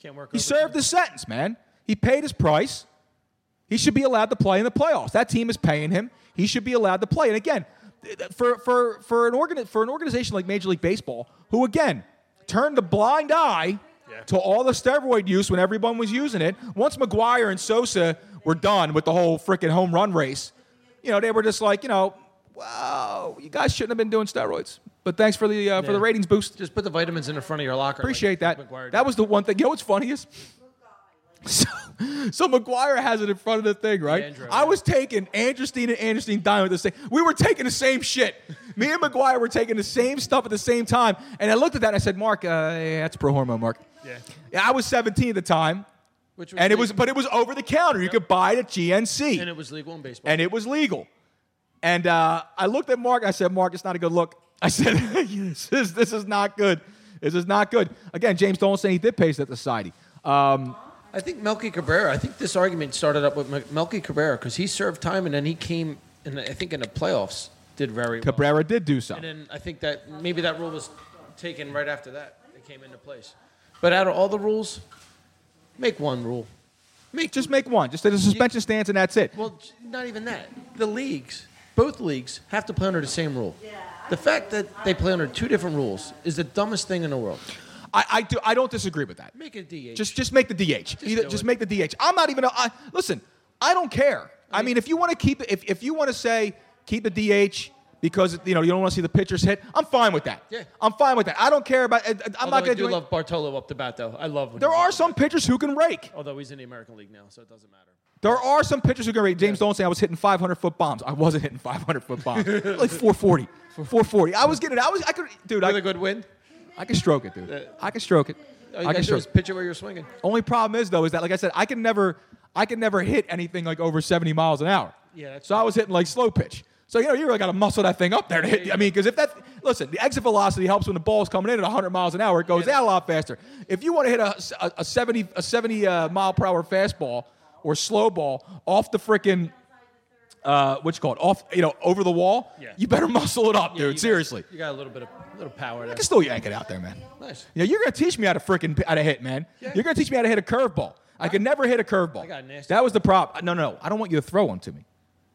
Can't work. He served his sentence, man. He paid his price. He should be allowed to play in the playoffs. That team is paying him. He should be allowed to play. And again, for, for, for, an, organi- for an organization like Major League Baseball, who again turned a blind eye to all the steroid use when everyone was using it, once McGwire and Sosa were done with the whole freaking home run race, you know, they were just like, you know, wow, you guys shouldn't have been doing steroids. But thanks for the uh, for the ratings boost. Just put the vitamins in the front of your locker. like Appreciate that. McGwire That was the one thing. You know what's funny is? So, so McGwire has it in front of the thing, right? Andrew, I was taking Andrestein and androstenedione the same. We were taking the same shit. Me and McGwire were taking the same stuff at the same time. And I looked at that and I said, Mark, uh, yeah, that's pro hormone, Mark. Yeah. Yeah, I was 17 at the time. Which was And it was, but it was over the counter. You could buy it at GNC and it was legal in baseball. and it was legal. And uh, I looked at Mark. I said, Mark, it's not a good look. I said, this, is, this is not good. This is not good. Again, James Dolan saying he did pay that society. Um, I think Melky Cabrera. I think this argument started up with Melky Cabrera because he served time and then he came, and I think in the playoffs did very well. Cabrera did do so. And then I think that maybe that rule was taken right after that. It came into place. But out of all the rules, make one rule. Make, just make one. Just a suspension stance, and that's it. Well, not even that. The leagues, both leagues, have to play under the same rule. The fact that they play under two different rules is the dumbest thing in the world. I, I do. I don't disagree with that. Make it DH. Just just make the DH. Either, just make the DH. I'm not even. A, I, listen, I don't care. I mean, if you want to keep it, if, if you want to say keep the DH because you know you don't want to see the pitchers hit, I'm fine with that. Yeah. I'm fine with that. I don't care about. I- I'm Although not going to do do. love Bartolo up the bat, though. I love there are some pitchers who can rake. Although he's in the American League now, so it doesn't matter. There are some pitchers who can rake. James don't say I was hitting 500 foot bombs. I wasn't hitting 500 foot bombs. like 440. 440. I was getting. I was. I could. Dude. With I, a good wind, I can stroke it, dude. I can stroke it. all you I can stroke. is pitch it where you're swinging. Only problem is though is that like I said, I can never, I can never hit anything like over 70 miles an hour. Yeah, that's so I was hitting like slow pitch. So you know you really got to muscle that thing up there to hit. I mean, because if that listen, the exit velocity helps when the ball's coming in at 100 miles an hour. It goes out a lot faster. If you want to hit a, a, a 70 a 70 uh, mile per hour fastball or slow ball off the frickin' uh, what you call it off you know over the wall, Yeah. you better muscle it up, Yeah, you dude. got- Seriously. you got a little bit of little power I can still yank it out there, man. Nice. You know, you're gonna teach me how to freaking how to hit, man. Yeah. You're gonna teach me how to hit a curveball. I could never hit a curveball. I got nasty. That was the problem. No, no, no. I don't want you to throw one to me.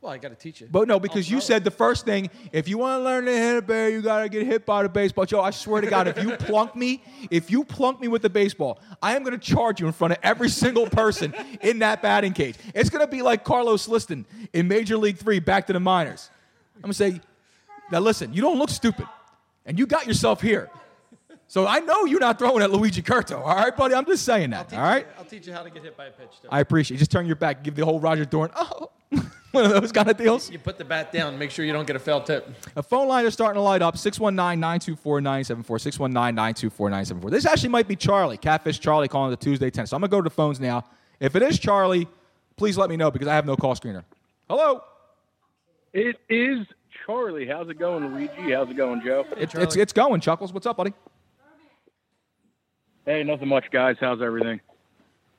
Well, I got to teach it. But no, because I'll you said the first thing, if you want to learn to hit a bear, you gotta get hit by the baseball. Joe, I swear to God, if you plunk me, if you plunk me with the baseball, I am gonna charge you in front of every single person in that batting cage. It's gonna be like Carlos Liston in Major League Three, back to the minors. I'm gonna say, now listen, you don't look stupid, and you got yourself here. So I know you're not throwing at Luigi Curto, all right, buddy? I'm just saying that, all right? You, I'll teach you how to get hit by a pitch. Though. I appreciate it. Just turn your back, give the whole Roger Dorn, oh, one of those kind of deals. you put the bat down. Make sure you don't get a foul tip. A phone line is starting to light up 619 924 974. 619 924 974. This actually might be Charlie, Catfish Charlie calling the Tuesday 10. So I'm going to go to the phones now. If it is Charlie, please let me know because I have no call screener. Hello. It is Charlie. How's it going, Luigi? How's it going, Joe? It, it's, it's going. Chuckles, what's up, buddy? Hey, nothing much, guys. How's everything?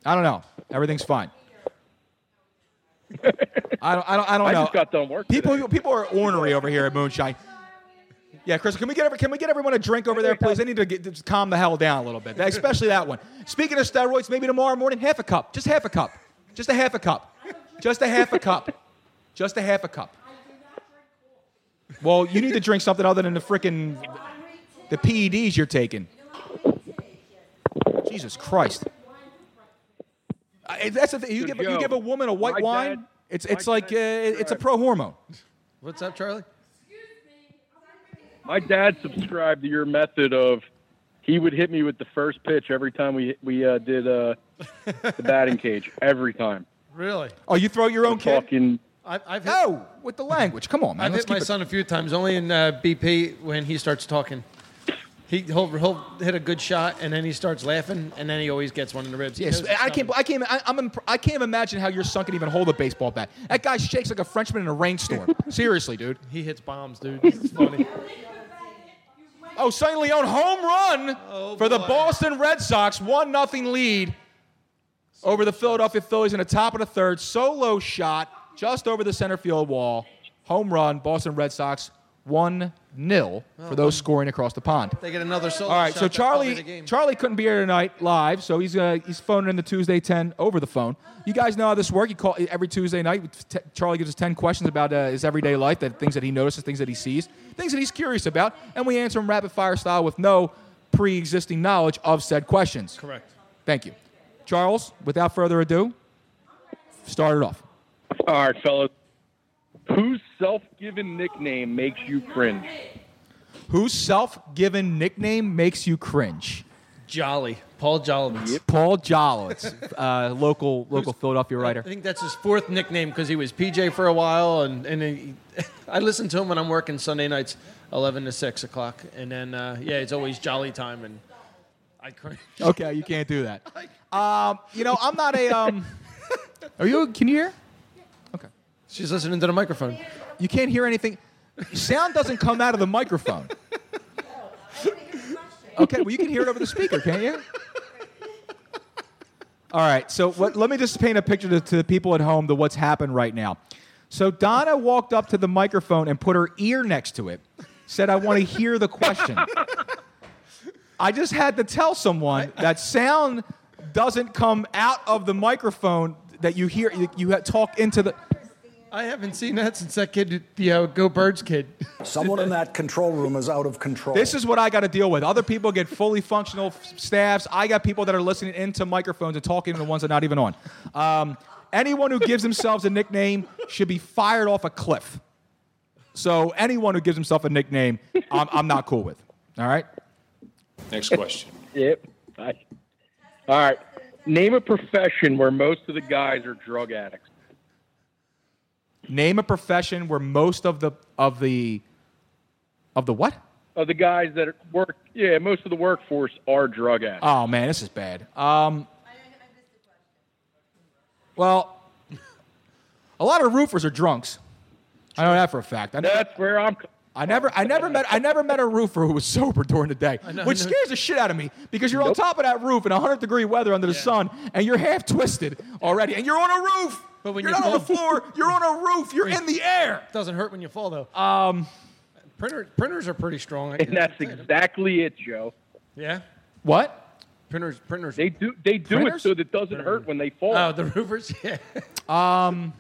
I don't know. Everything's fine. I don't, I don't, I don't I know. just got done work. People, today. people are ornery over here at Moonshine. Yeah, Chris, can we get every, can we get everyone a drink over there, please? I need to get just calm the hell down a little bit, especially that one. Speaking of steroids, maybe tomorrow morning, half a cup, just half a cup, just a half a cup, just a half a cup, just a half a cup. Well, you need to drink something other than the frickin' the PEDs you're taking. Jesus Christ. Uh, that's the thing. You give, you give a woman a white my wine, dad- it's, it's like uh, it's a pro hormone. What's up, Charlie? My dad subscribed to your method of he would hit me with the first pitch every time we we uh, did uh, the batting cage. Every time. Really? Oh, you throw your own kid? Talking. I've, I've hit, No, with the language. Come on, man. I've Let's hit my it- son a few times, only in uh, BP when he starts talking. He, he'll, he'll hit a good shot, and then he starts laughing, and then he always gets one in the ribs. He Yes, knows it's I can't. coming. I can't. I, I'm. Imp- I can't imagine how your son can even hold a baseball bat. That guy shakes like a Frenchman in a rainstorm. Seriously, dude. He hits bombs, dude. It's funny. Oh, Sandy Leon home run Oh, for the boy. Boston Red Sox. One nothing lead over the Philadelphia Phillies in the top of the third. Solo shot just over the center field wall. Home run. Boston Red Sox one 0 for those scoring across the pond. They get another solo All right, shot, so that's the Charlie game. Charlie couldn't be here tonight live, so he's uh, he's phoning in the Tuesday ten over the phone. You guys know how this works. You call every Tuesday night. T- Charlie gives us ten questions about uh, his everyday life, that things that he notices, things that he sees, things that he's curious about, and we answer them rapid fire style with no pre-existing knowledge of said questions. Correct. Thank you, Charles. Without further ado, start it off. All right, fellas. Whose self-given nickname makes you cringe? Whose self-given nickname makes you cringe? Jolly. Paul Jolly. Paul Jolovitz, uh, local local Philadelphia writer. I think that's his fourth nickname because he was PJ for a while, and and he, I listen to him when I'm working Sunday nights, eleven to six o'clock, and then uh, yeah, it's always Jolly time, and I cringe. Okay, you can't do that. Um, you know, I'm not a. Um, are you? Can you hear? She's listening to the microphone. You can't hear anything. Sound doesn't come out of the microphone. Okay, well you can hear it over the speaker, can't you? All right, so what, let me just paint a picture to, to the people at home to what's happened right now. So Donna walked up to the microphone and put her ear next to it, said, "I want to hear the question." I just had to tell someone that sound doesn't come out of the microphone that you hear. You, you talk into the. I haven't seen that since that kid, the uh, Go Birds kid. Someone in that control room is out of control. This is what I got to deal with. Other people get fully functional f- staffs. I got people that are listening into microphones and talking to the ones that are not even on. Um, anyone who gives themselves a nickname should be fired off a cliff. So anyone who gives himself a nickname, I'm, I'm not cool with. All right. Next question. Yep. I, all right. Name a profession where most of the guys are drug addicts. Name a profession where most of the of the of the what? Of the guys that work, yeah, most of the workforce are drug addicts. Oh man, this is bad. Um, well, a lot of roofers are drunks. I know that for a fact. I never, That's where I'm. I never, I never met, I never met a roofer who was sober during the day, know, which scares the shit out of me because you're on top of that roof in 100 degree weather under the sun, and you're half twisted already, and you're on a roof. But when you're you not on the floor, you're on a roof. You're in the air. It Doesn't hurt when you fall though. Um, Printer, printers are pretty strong. I And that's exactly it, Joe. Yeah. what? Printers, printers. They do they do Printers? it so that it doesn't hurt when they fall. Oh, the roofers. Yeah. Um,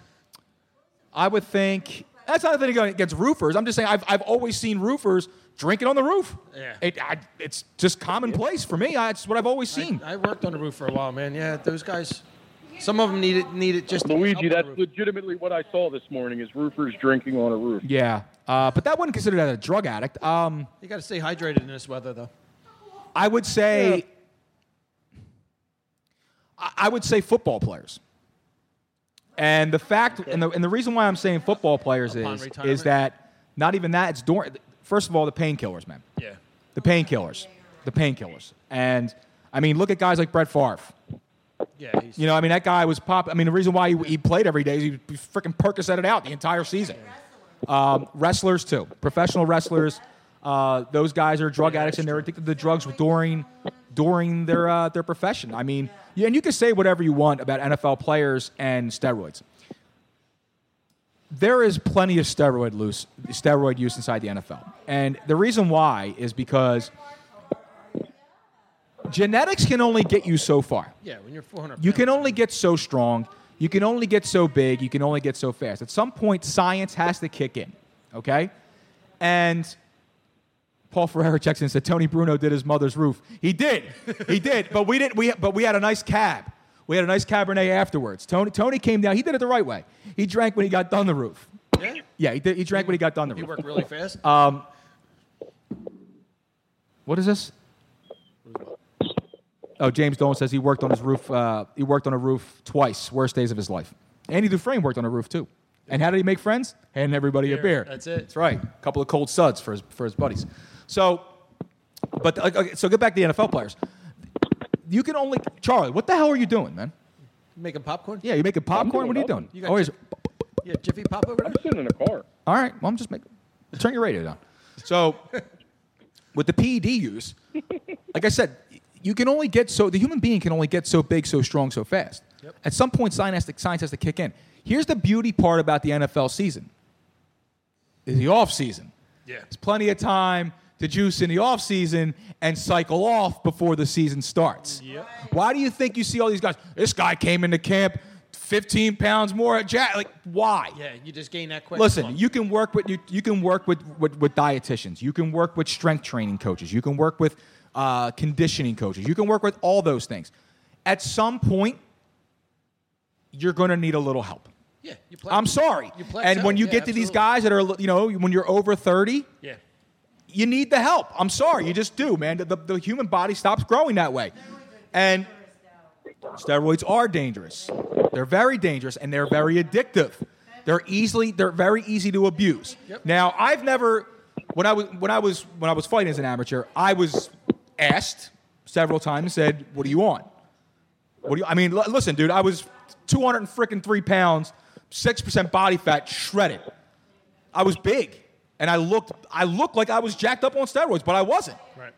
I would think that's not a thing against roofers. I'm just saying I've, I've always seen roofers drinking on the roof. Yeah. It, I, it's just commonplace for me. I, it's what I've always seen. I, I worked on the roof for a while, man. Yeah, those guys. Some of them need it. Need it just. Luigi, help on the that's legitimately what I saw this morning is roofers drinking on a roof. yeah, uh, but that wouldn't consider that a drug addict. Um, You got to stay hydrated in this weather, though. I would say, I I would say football players. And the fact, and the, and the reason why I'm saying football players Upon is, retirement? is that not even that. It's during. First of all, the painkillers, man. Yeah. The painkillers. The painkillers. And I mean, look at guys like Brett Favre. Yeah. You know, I mean, that guy was pop. I mean, the reason why he, he played every day is he freaking Percocet it out the entire season. Um, wrestlers too, professional wrestlers. Uh, those guys are drug addicts and they're addicted to drugs during during their uh, their profession. I mean, yeah, and you can say whatever you want about NFL players and steroids. There is plenty of steroid loose steroid use inside the NFL, and the reason why is because genetics can only get you so far. yeah. When you're 400. You can only get so strong. You can only get so big. You can only get so fast. At some point, science has to kick in. Okay? And Paul Ferreira checks in and said Tony Bruno did his mother's roof. He did. He did. But we didn't. We but we had a nice cab. We had a nice Cabernet afterwards. Tony Tony came down. He did it the right way. He drank when he got done the roof. Yeah. Yeah, he did. He drank when he got done the He roof. He worked really fast. Um, what is this? Oh, James Dolan says he worked on his roof. Uh, he worked on a roof twice, worst days of his life. Andy Dufresne worked on a roof too. And how did he make friends? Handing everybody a Beer. beer. That's it. That's right. A couple of cold suds for his for his buddies. So, but uh, okay, so get back to the NFL players. You can only Charlie. What the hell are you doing, man? Making popcorn. Yeah, you making popcorn. What are you doing? You got Always. Yeah, Jiffy Pop over there. I'm sitting in a car. All right. Well, I'm just making. Turn your radio down. So, with the PED use, like I said, you can only get so the human being can only get so big, so strong, so fast. Yep. At some point, science has, to, science has to kick in. Here's the beauty part about the NFL season: is the off season. Yeah. There's plenty of time to juice in the off season and cycle off before the season starts. Yep. Why do you think you see all these guys? This guy came into camp 15 pounds more at Jack. Like, why? Yeah, you just gain that quick. Listen, you can work with you, you can work with, with with dietitians. You can work with strength training coaches. You can work with uh, conditioning coaches. You can work with all those things. At some point, you're going to need a little help. Yeah, you play. I'm sorry. You play and when you yeah, get to these guys that are, you know, when you're over 30, Yeah. you need the help. I'm sorry, you just do, man. The, the, the human body stops growing that way, and steroids are dangerous. They're very dangerous, and they're very addictive. They're easily, they're very easy to abuse. Now, I've never, when I was when I was when I was fighting as an amateur, I was asked several times, said, "What do you want?" What do you? I mean, l- listen, dude. I was 200 and freaking three pounds, six percent body fat, shredded. I was big, and I looked. I looked like I was jacked up on steroids, but I wasn't. Right.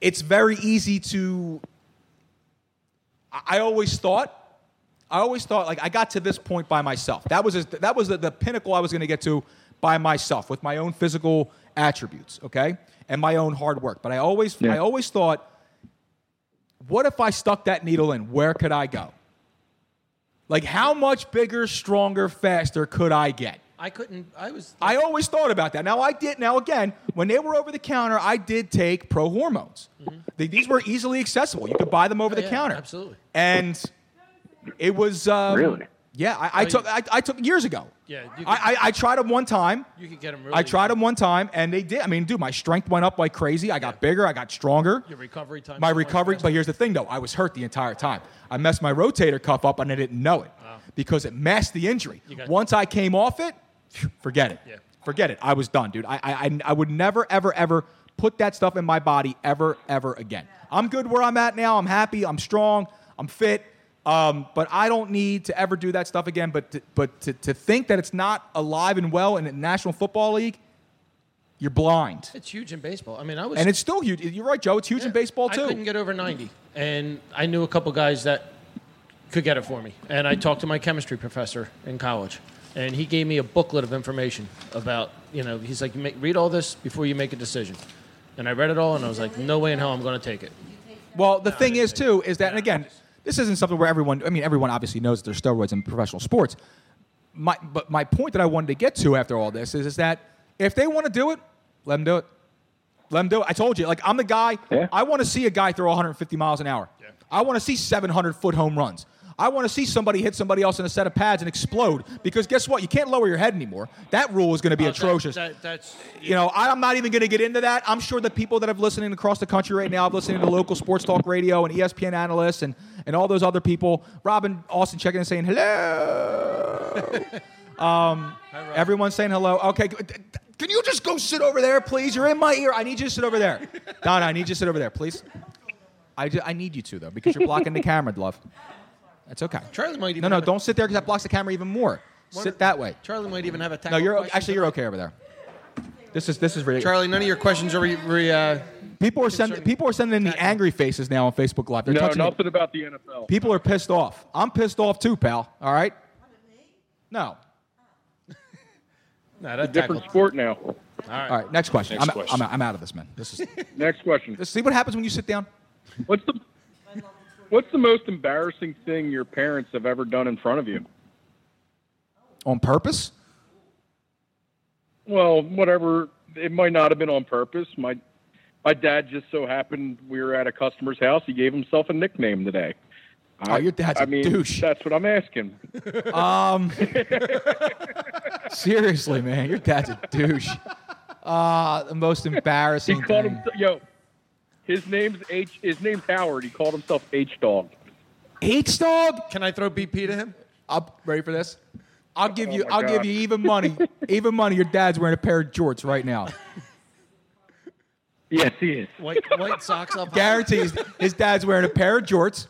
It's very easy to. I I always thought. I always thought like I got to this point by myself. That was as, that was the, the pinnacle I was going to get to by myself with my own physical attributes, okay, and my own hard work. But I always I always thought what if I stuck that needle in? Where could I go? Like, how much bigger, stronger, faster could I get? I couldn't. I was. I always thought about that. Now, I did. Now, again, when they were over the counter, I did take pro hormones. They- these were easily accessible. You could buy them over Mm-hmm. Oh, the yeah, counter. absolutely. And it was. Um, Really? Yeah, I, I Oh, took. I, I took years ago. Yeah, you could- I, I, I tried them one time. You could get them really. I tried them one time, and they did. I mean, dude, my strength went up like crazy. I got bigger. I got stronger. Your recovery time. My recovery, but here's the thing though, I was hurt the entire time. I messed my rotator cuff up and I didn't know it because it masked the injury. Once I came off it, forget it. Yeah. Forget it. I was done, dude. I, I- I would never, ever, ever put that stuff in my body ever, ever again. I'm good where I'm at now. I'm happy. I'm strong. I'm fit. Um, but I don't need to ever do that stuff again. But to, but to, to think that it's not alive and well in the National Football League, you're blind. It's huge in baseball. I mean, I was. And it's still huge. You're right, Joe. It's huge in baseball too. I couldn't get over 90, and I knew a couple guys that could get it for me. And I talked to my chemistry professor in college, and he gave me a booklet of information about, you know, he's like, "Make- read all this before you make a decision. And I read it all, and I was like, no way in hell I'm going to take it. Well, the thing is too is that, and again, this isn't something where everyone. I mean, everyone obviously knows that there's steroids in professional sports. My, but my point that I wanted to get to after all this is, is that if they want to do it, let them do it. Let them do it. I told you, like I'm the guy. I want to see a guy throw 150 miles an hour. I want to see 700 foot home runs. I want to see somebody hit somebody else in a set of pads and explode. Because guess what? You can't lower your head anymore. That rule is going to be Oh, atrocious that- that's you know, I'm not even going to get into that. I'm sure the people that have listening across the country right now, I've listening to local sports talk radio and ESPN analysts and, and all those other people, Robin Austin checking and saying hello. um, everyone's saying hello. Okay, can you just go sit over there, please? You're in my ear. I need you to sit over there. Donna, I need you to sit over there, please. I, ju- I need you to though because you're blocking the camera, love. That's okay. Charlie might even No, no, don't sit there because that blocks the camera even more. Sit that way. Charlie might even have a No, you're question actually you're okay over there. This is this is ridiculous. Charlie, none of your questions are re, re, uh, People are sending people are sending in the angry faces now on Facebook Live. They're no, touching it. nothing about the NFL. People are pissed off. I'm pissed off too, pal. All right. No. Nah, It's a different sport now. All right. All right. Next question. Next I'm, question. I'm, I'm out of this, man. This is. Next question. Let's see what happens when you sit down. What's the What's the most embarrassing thing your parents have ever done in front of you? On purpose? Well, whatever. It might not have been on purpose. My my dad just so happened we were at a customer's house. He gave himself a nickname today. Oh, your dad's I a mean, douche. That's what I'm asking. Um. seriously, man, your dad's a douche. Uh, the most embarrassing. He called thing. him yo. His name's H. His name's Howard. He called himself H Dog. H dog. Can I throw BP to him? I'm ready for this. I'll give Oh you. I'll give you even money. even money. Your dad's wearing a pair of jorts right now. Yes, he is. White, white socks up. high. Guarantees his dad's wearing a pair of jorts.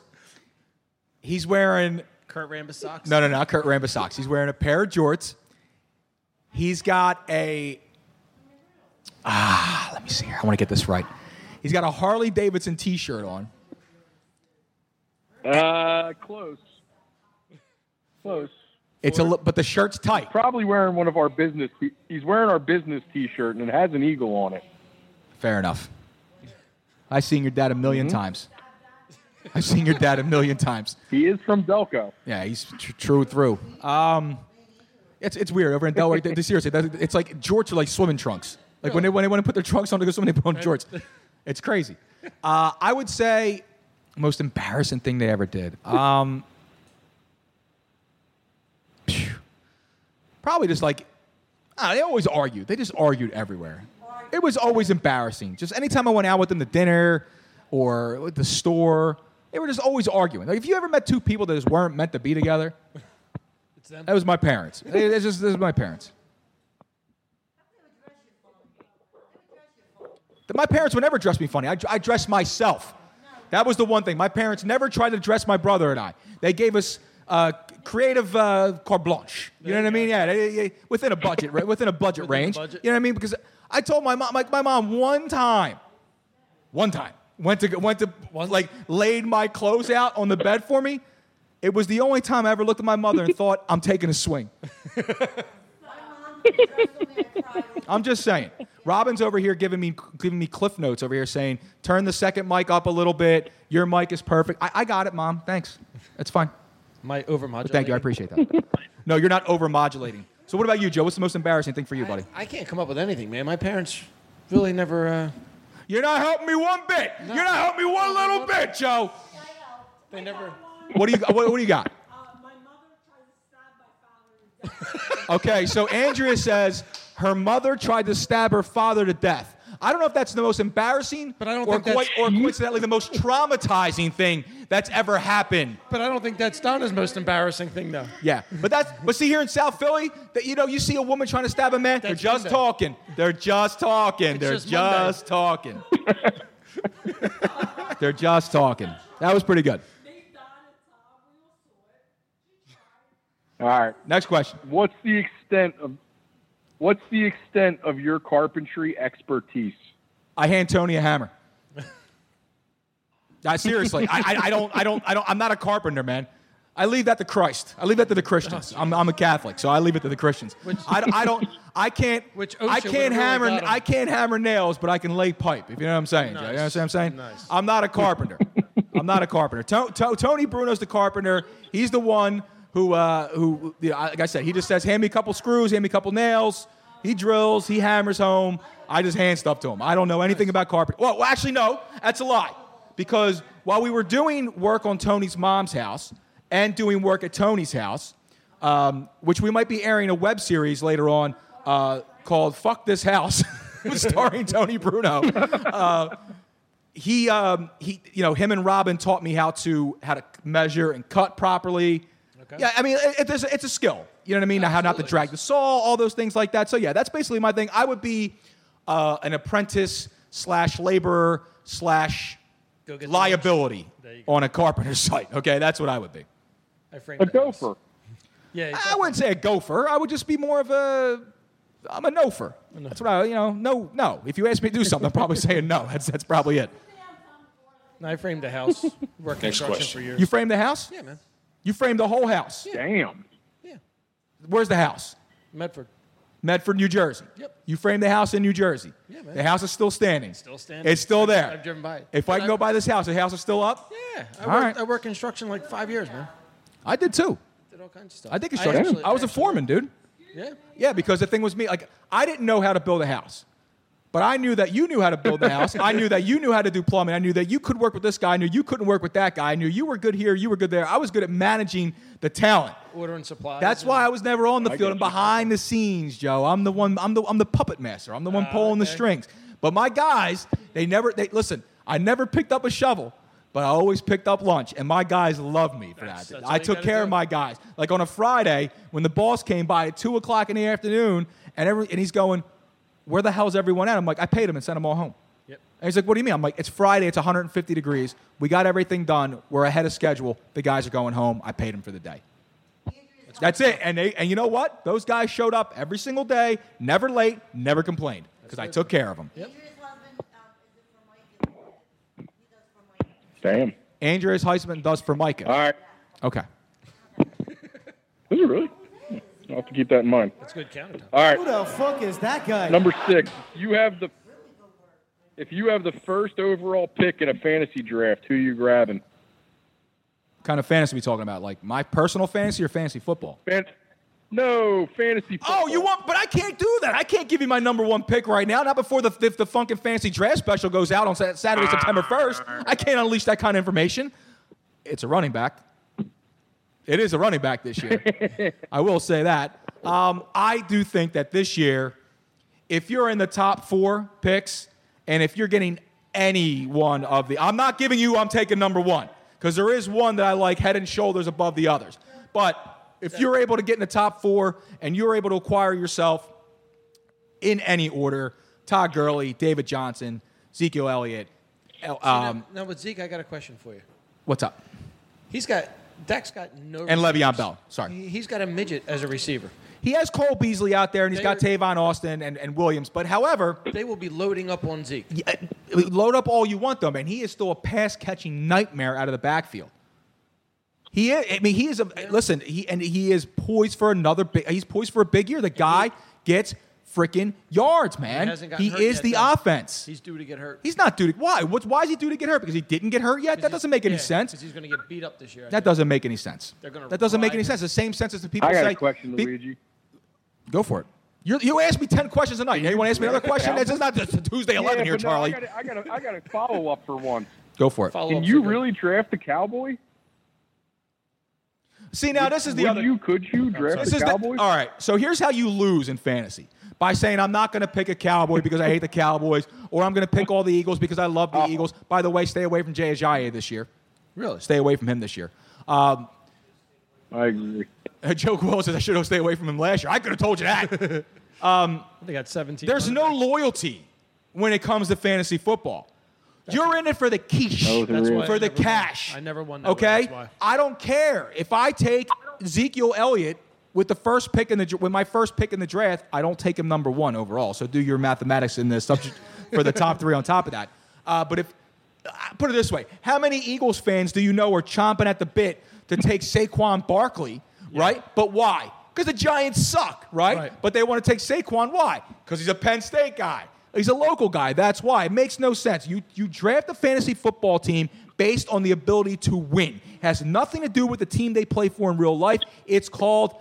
He's wearing Kurt Rambis socks. no, no, not Kurt Rambis socks. He's wearing a pair of jorts. He's got a ah. Let me see here. I want to get this right. He's got a Harley Davidson T-shirt on. Uh, close. Close. It's a li- but the shirt's tight. Probably wearing one of our business. T- he's wearing our business T-shirt and it has an eagle on it. Fair enough. I've seen your dad a 1000000 Mhm. times. I've seen your dad a million times. He is from Delco. Yeah, he's tr- true through. Um, it's it's weird over in Delaware. they- seriously, it's like jorts are like swimming trunks. Like when they when they want to put their trunks on to go swimming, they put on jorts. It's crazy. Uh, I would say most embarrassing thing they ever did. Um, probably just like ah, they always argued. They just argued everywhere. it was always embarrassing. Just anytime I went out with them to dinner or the store, they were just always arguing. Like if you ever met two people that just weren't meant to be together, it's them. that was my parents. It- It's just this is my parents. My parents would never dress me funny. I, I dressed myself. That was the one thing. My parents never tried to dress my brother and I. They gave us uh, creative uh, carte blanche. You know what I mean? Yeah, they- they- within a budget, right? Within a budget range. budget. You know what I mean? Because I told my mom, like my mom, one time, one time went to went to like laid my clothes out on the bed for me. It was the only time I ever looked at my mother and thought, I'm taking a swing. I'm just saying. Robin's over here giving me giving me cliff notes over here saying, turn the second mic up a little bit. Your mic is perfect. I, I got it, mom. Thanks. That's fine. My overmodulating. But thank you. I appreciate that. no, you're not over modulating. So what about you, Joe? What's the most embarrassing thing for you, buddy? I can't come up with anything, man. My parents really never. Uh, You're not helping me one bit. You're not helping me one little bit, Joe. they never. What do you what, what do you got? Okay, so Andrea says her mother tried to stab her father to death. I don't know if that's the most embarrassing, but I don't or think quite, or coincidentally the most traumatizing thing that's ever happened. But I don't think that's Donna's most embarrassing thing, though. Yeah, but that's but see here in South Philly, that you know you see a woman trying to stab a man, they're just Monday. talking. They're just talking. they're just just, talking. they're just talking. That was pretty good. All right. Next question. What's the extent of what's the extent of your carpentry expertise? I hand Tony a hammer. I, seriously, I, I, I don't, I don't, I don't. I'm not a carpenter, man. I leave that to Christ. I leave that to the Christians. I'm, I'm a Catholic, so I leave it to the Christians. I, I don't, I can't, Which I can't would've really hammer. I can't hammer nails, but I can lay pipe. If you know what I'm saying, Joe. You know what I'm saying? Nice. I'm not a carpenter. I'm not a carpenter. To, To- Tony Bruno's the carpenter. He's the one who, uh, who, you know, like I said, he just says, "Hand me a couple screws, hand me a couple nails." He drills, he hammers home. I just hand stuff to him. I don't know anything about carpentry. Well, well, actually, no, that's a lie. Because while we were doing work on Tony's mom's house and doing work at Tony's house, um, which we might be airing a web series later on uh, called "Fuck This House," starring Tony Bruno. Uh, he, um, he, you know, him and Robin taught me how to how to measure and cut properly. Yeah, I mean, it, it- it's, a- it's a skill. You know what I mean? How not to drag the saw, all those things like that. So yeah, that's basically my thing. I would be uh, an apprentice slash laborer slash Go get some liability on a carpenter's site. Okay, that's what I would be. I framed A the house. gopher. Yeah. I wouldn't say a gopher. I would just be more of a. I'm a nofer. That's what I, you know, no, no. If you ask me to do something, I'm probably saying no. That's that's probably it. I framed a house. Worked Next question. for years. You framed the house? yeah, man. You framed the whole house. Damn. Yeah. Where's the house? Medford. Medford, New Jersey. Yep. You framed the house in New Jersey. Yeah, man. The house is still standing. Still standing. It's still there. I've driven by it. If I But can go by this house, the house is still up. Yeah. I All worked, right. I worked construction like five years, man. I did too. Did all kinds of stuff. I did construction. I, actually- was a foreman, dude. Yeah. Yeah, because the thing was me, like I didn't know how to build a house. But I knew that you knew how to build the house. I knew that you knew how to do plumbing. I knew that you could work with this guy. I knew you couldn't work with that guy. I knew you were good here, you were good there. I was good at managing the talent. Ordering supplies. That's why I was never on the I field. get I'm behind the scenes, Joe. I'm the one. I'm the I'm the puppet master. I'm the one Ah, pulling the strings. But my guys, they never. They listen. I never picked up a shovel, but I always picked up lunch, and my guys love me for That's- that. that's I took care do. of my guys. Like on a Friday when the boss came by at two o'clock in the afternoon, and every and he's going, "Where the hell's everyone at?" I'm like, "I paid them and sent them all home." Yep. And he's like, "What do you mean?" I'm like, "It's Friday. It's 150 degrees. We got everything done. We're ahead of schedule. The guys are going home. I paid them for the day." That's it. And they and you know what? Those guys showed up every single day, never late, never complained because I took care of them. Damn. Andrea's husband does Formica. All right. Okay. Is it really? I'll have to keep that in mind. That's good countertop. All right. Who the fuck is that guy? Number six. You have the if you have the first overall pick in a fantasy draft, who are you grabbing? What kind of fantasy we talking about? Like my personal fantasy or fantasy football? Fan- no, fantasy football. Oh, you want? But I can't do that. I can't give you my number one pick right now. Not before the the, the Funkin' Fantasy Draft Special goes out on Saturday, September first. I can't unleash that kind of information. It's a running back. It is a running back this year. I will say that. Um, I do think that this year if you're in the top four picks, and if you're getting any one of the, I'm not giving you, I'm taking number one because there is one that I like head and shoulders above the others. But if you're able to get in the top four and you're able to acquire yourself in any order, Todd Gurley, David Johnson, Ezekiel Elliott, El- um, now, with Zeke, I got a question for you. what's up? He's got Dak's got no And Le'Veon receivers. Bell. Sorry. He- He's got a midget as a receiver. He has Cole Beasley out there, and he's got Tavon Austin and, and Williams. But however, They will be loading up on Zeke. Uh, load up all you want, though, man. He is still a pass catching nightmare out of the backfield. He is, I mean, he is a listen. He and he is poised for another. Big, he's poised for a big year. The guy gets freaking yards, man. He, hasn't He hurt is yet, the though. offense. He's due to get hurt. He's not due to why? What's why is he due to get hurt? Because he didn't get hurt yet. That doesn't make any sense. Because he's going to get beat up this year. I That think. doesn't make any sense. They're gonna That doesn't make any him. sense. The same sense as the people I got say. a question, pe- Luigi. Go for it. You you asked me ten questions a night. Now you want to ask me another question? This is not just Tuesday eleven Yeah, here, but no, Charlie. I got I got a, I got a follow up for one. Go for it. Can you really draft a cowboy? See now, this is the Would other. you? Could you draft This a is the, cowboy? all right. So here's how you lose in fantasy by saying I'm not going to pick a Cowboy because I hate the Cowboys, or I'm going to pick all the Eagles because I love the Eagles. By the way, stay away from Jay Ajayi this year. Really? Stay away from him this year. Um, I agree. Joe Quill says I should have stayed away from him last year. I could have told you that. um, They got 17. there's no loyalty when it comes to fantasy football. You're in it for the quiche, Oh, That's why for the never won. cash. I never won that way, Okay, that's why. I don't care if I take Ezekiel Elliott with the first pick in the with my first pick in the draft. I don't take him number one overall. So do your mathematics in the subject for the top three on top of that. Uh, but if uh, put it this way, how many Eagles fans do you know are chomping at the bit to take Saquon Barkley? Right, but why? Because the Giants suck, right? Right. But they want to take Saquon. Why? Because he's a Penn State guy. He's a local guy. That's why. It makes no sense. You you draft a fantasy football team based on the ability to win. It has nothing to do with the team they play for in real life. It's called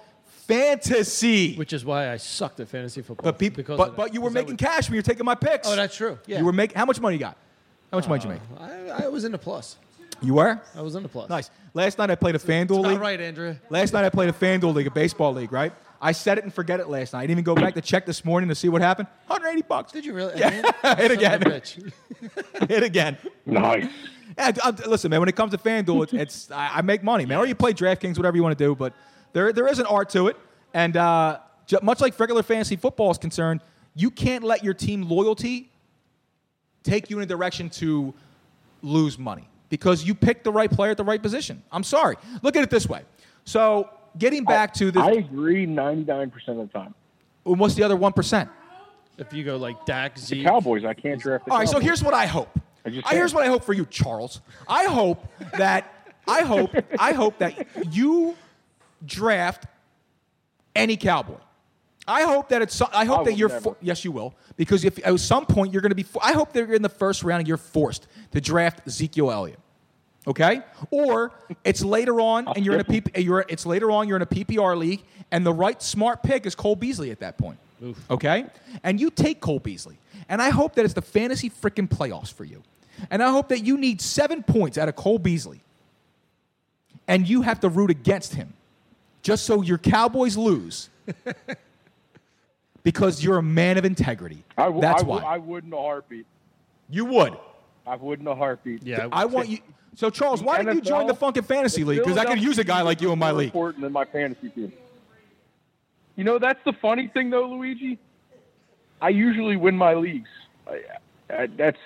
fantasy. Which is why I sucked at fantasy football. But people, because but, but you were making what- cash when you were taking my picks. Oh, that's true. Yeah. You were making. How much money you got? How much money did you make? I, I was in the plus. You were. I was in the plus. Nice. Last night I played a FanDuel Not league. right, Andrea. Last night I played a FanDuel league, a baseball league, right? I set it and forget it last night. I didn't even go back to check this morning to see what happened. 180 bucks. Did you really? Yeah. Hit again. Son of a bitch. Hit again. Nice. Yeah, d- uh, listen, man. When it comes to FanDuel, it's, it's I, I make money, man. Or you play DraftKings, whatever you want to do. But there there is an art to it, and uh, much like regular fantasy football is concerned, you can't let your team loyalty take you in a direction to lose money because you picked the right player at the right position. I'm sorry. Look at it this way. So getting back to the I agree 99% of the time. what's the other one percent? If you go like Dak, The Cowboys, I can't draft the All right, so here's what I hope. I just Uh, here's what I hope for you, Charles. I hope that I hope I hope that you draft any cowboy. I hope that it's. I hope I that you're. For, yes, you will, because if at some point you're going to be. I hope that you're in the first round and you're forced to draft Ezekiel Elliott. Okay, or it's later on and you're in a PP, you're it's later on you're in a PPR league and the right smart pick is Cole Beasley at that point. Okay, and you take Cole Beasley, and I hope that it's the fantasy freaking playoffs for you, and I hope that you need seven points out of Cole Beasley, and you have to root against him, just so your Cowboys lose. Because you're a man of integrity. I, w- That's I, w- why. I would in a heartbeat. you would. I would in a heartbeat. Yeah. I want you. So Charles, why did you join the Funkin' Fantasy League? Because I could use a guy like you in my more league. Important than my fantasy team. You know that's the funny thing though, Luigi. I usually win my leagues. I, I, that's.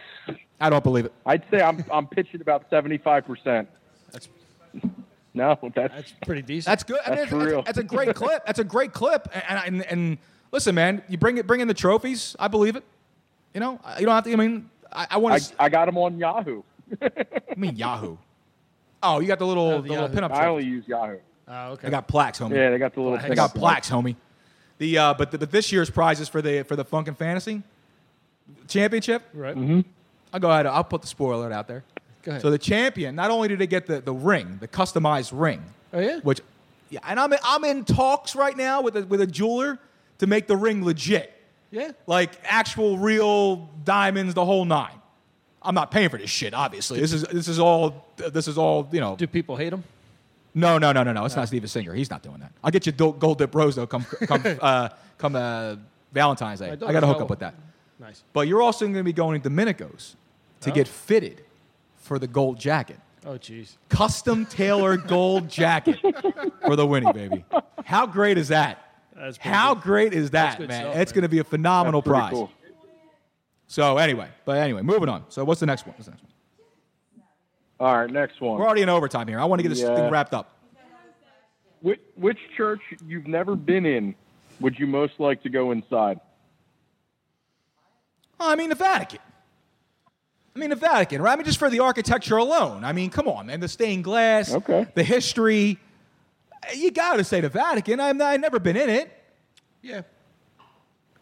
I don't believe it. I'd say I'm I'm pitching about seventy five percent. That's No, that's that's pretty decent. That's good. I mean, That's that's, real. that's a great clip. That's a great clip. And, and, and listen, man, you bring it, bring in the trophies. I believe it. You know, you don't have to. I mean, I, I want I, to. I got them on Yahoo. I mean, Yahoo. Oh, you got the little, Oh, the the little pinup. I only use Yahoo. Oh, okay. I got plaques, homie. Yeah, they got the little. I got thing. plaques, homie. The uh, but the, but this year's prizes for the for the Funkin' Fantasy championship. Right. I'll go ahead. I'll put the spoiler out there. Go ahead. So the champion, not only did they get the, the ring, the customized ring. Oh, yeah? Which, yeah, and I'm in, I'm in talks right now with a, with a jeweler to make the ring legit, yeah. like actual real diamonds, the whole nine. I'm not paying for this shit, obviously. This is this is all this is all you know. Do people hate him? No, no, no, no, no. It's not Steven Singer. He's not doing that. I'll get you do- gold dip rose though. Come come uh, come uh, Valentine's Day. My I got to hook up with that. Nice. But you're also going to be going to Domenico's to Oh. get fitted for the gold jacket. Oh, jeez. Custom tailored gold jacket for the Winnie, baby. How great is that? That's How good. great is that, good man? stuff, it's going to be a phenomenal That's prize. cool. So anyway, but anyway, moving on. So what's the next one? What's the next one? All right, next one. We're already in overtime here. I want to get this Yeah. thing wrapped up. Which, which church you've never been in would you most like to go inside? I mean, the Vatican. I mean, the Vatican, right? I mean, just for the architecture alone. I mean, come on, man. The stained glass, Okay. the history. You got to say the Vatican. I'm, I've never been in it. Yeah.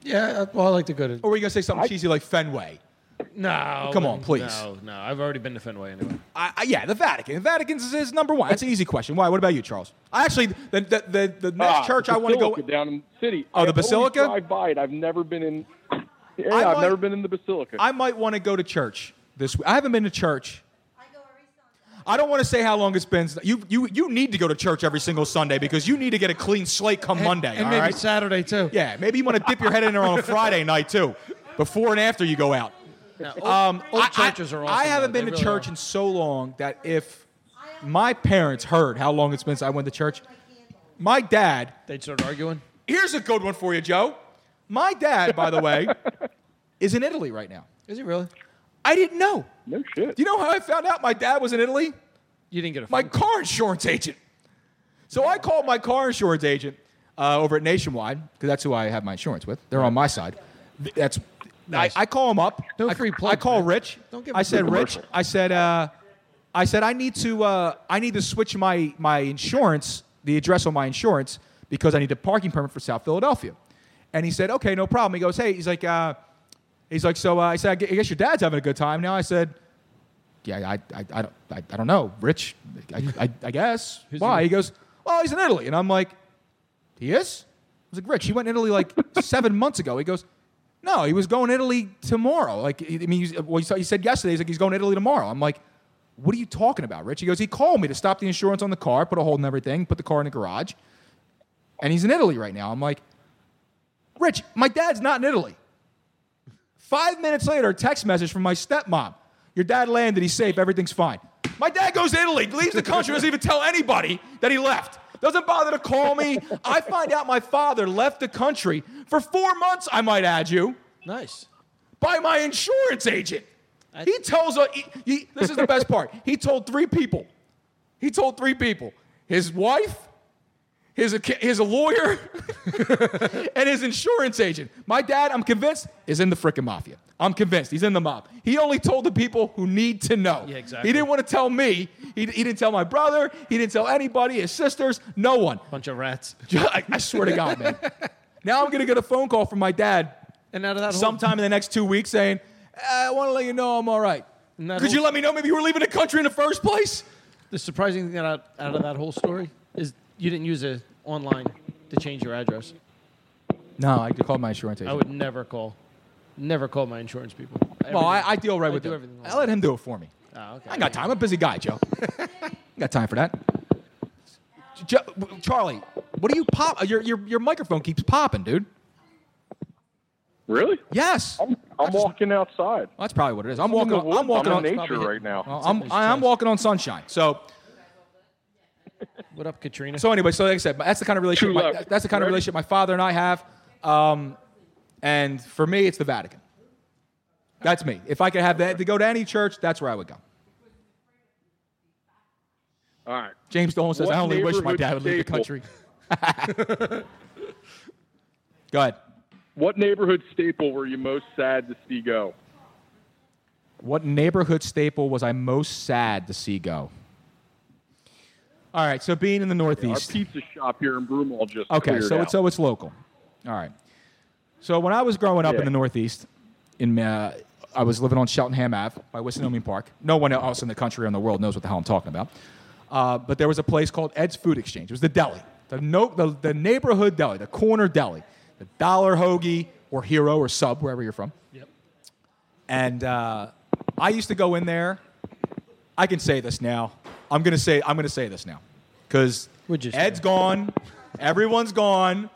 Yeah, well, I like to go to. Or were you going to say something cheesy like Fenway? No. Come on, please. No, no. I've already been to Fenway anyway. I, I, yeah, the Vatican. The Vatican is, is number one. That's an easy question. Why? What about you, Charles? I actually, the, the, the, the next Ah, church the I want to go. Basilica down in the city. Oh, the I always Basilica? drive by it. I've never been in. Yeah, I I've might- never been in the Basilica. I might want to go to church this week. I haven't been to church. I don't want to say how long it's been. You, you, you need to go to church every single Sunday because you need to get a clean slate come Monday. And maybe right? Saturday, too. Yeah, maybe you want to dip your head in there on a Friday night too, before and after you go out. Old, Um, old I- churches are I haven't though. been They to really church are. in so long that if my parents heard how long it's been since I went to church, my dad. They'd start arguing. Here's a good one for you, Joe. My dad, by the way, is in Italy right now. Is he really? I didn't know. no shit. Do you know how I found out my dad was in Italy? You didn't get a My call. car insurance agent. So I called my car insurance agent uh, over at Nationwide because that's who I have my insurance with. They're on my side. That's Nice. I, I call him up. No I, free plug. I call man. Rich. Don't give I said, Rich. I said, uh, I said I need to uh, I need to switch my my insurance, the address on my insurance because I need a parking permit for South Philadelphia. And he said, okay, no problem. He goes, hey, he's like, uh, he's like, so uh, I said, I guess your dad's having a good time now. I said, yeah, I, I, I, don't, I, I don't know, Rich, I, I, I guess. Why? He goes, well, he's in Italy. And I'm like, he is? I was like, Rich, he went to Italy like seven months ago. He goes, no, he was going to Italy tomorrow. Like, I mean, he's, well, he said- he said yesterday, he's like, he's going to Italy tomorrow. I'm like, what are you talking about, Rich? He goes, he called me to stop the insurance on the car, put a hold in everything, put the car in the garage, and he's in Italy right now. I'm like, Rich, my dad's not in Italy. Five minutes later, a text message from my stepmom. Your dad landed, he's safe, everything's fine. My dad goes to Italy, leaves the country, doesn't even tell anybody that he left. Doesn't bother to call me. I find out my father left the country for four months, I might add you, Nice. by my insurance agent. He tells us, he, he- this is the best part. He told three people. He told three people his wife, his, his lawyer, and his insurance agent. My dad, I'm convinced, is in the frickin' mafia. I'm convinced he's in the mob. He only told the people who need to know. Yeah, exactly. He didn't want to tell me. He, he didn't tell my brother. He didn't tell anybody, his sisters, no one. Bunch of rats. I, I swear to God, man. Now I'm going to get a phone call from my dad And out of that whole- sometime in the next two weeks saying, eh, I want to let you know I'm all right. Could you let me know maybe you were leaving the country in the first place? The surprising thing out, out of that whole story is you didn't use a online to change your address. No, I called my insurance I would never call, never call my insurance people. well, I, I deal right I with do him. everything I let him do it for me. Oh, okay. I ain't got time. I'm a busy guy, Joe. I got time for that. Jo- Charlie, what do you pop? Uh, your, your, your microphone keeps popping, dude. Really? Yes. I'm, I'm walking outside. Well, that's probably what it is. I'm I'm in walking. the On, woods. I'm walking I'm on nature right now. Well, I'm, I'm walking on sunshine. So, What up, Katrina? so anyway, so like I said, that's the kind of relationship. My, that's the kind of relationship my father and I have. Um, and for me, it's the Vatican. That's me. If I could have that to go to any church, that's where I would go. All right. James Dolan says, What "I only wish my neighborhood dad would leave the staple- country." go ahead. What neighborhood staple were you most sad to see go? What neighborhood staple was I most sad to see go? All right, so being in the Our Northeast. pizza shop here in Broomall just Okay, so out. it's so it's local. All right. So when I was growing up Yeah. in the Northeast, in uh, I was living on Cheltenham Ave by Wissinoming Park. No one else in the country or in the world knows what the hell I'm talking about. Uh, but there was a place called Ed's Food Exchange. It was the deli, the, no, the, the neighborhood deli, the corner deli, the dollar hoagie or hero or sub, wherever you're from. Yep. And uh, I used to go in there. I can say this now. I'm gonna say I'm gonna say this now, because? Ed's gone, everyone's gone.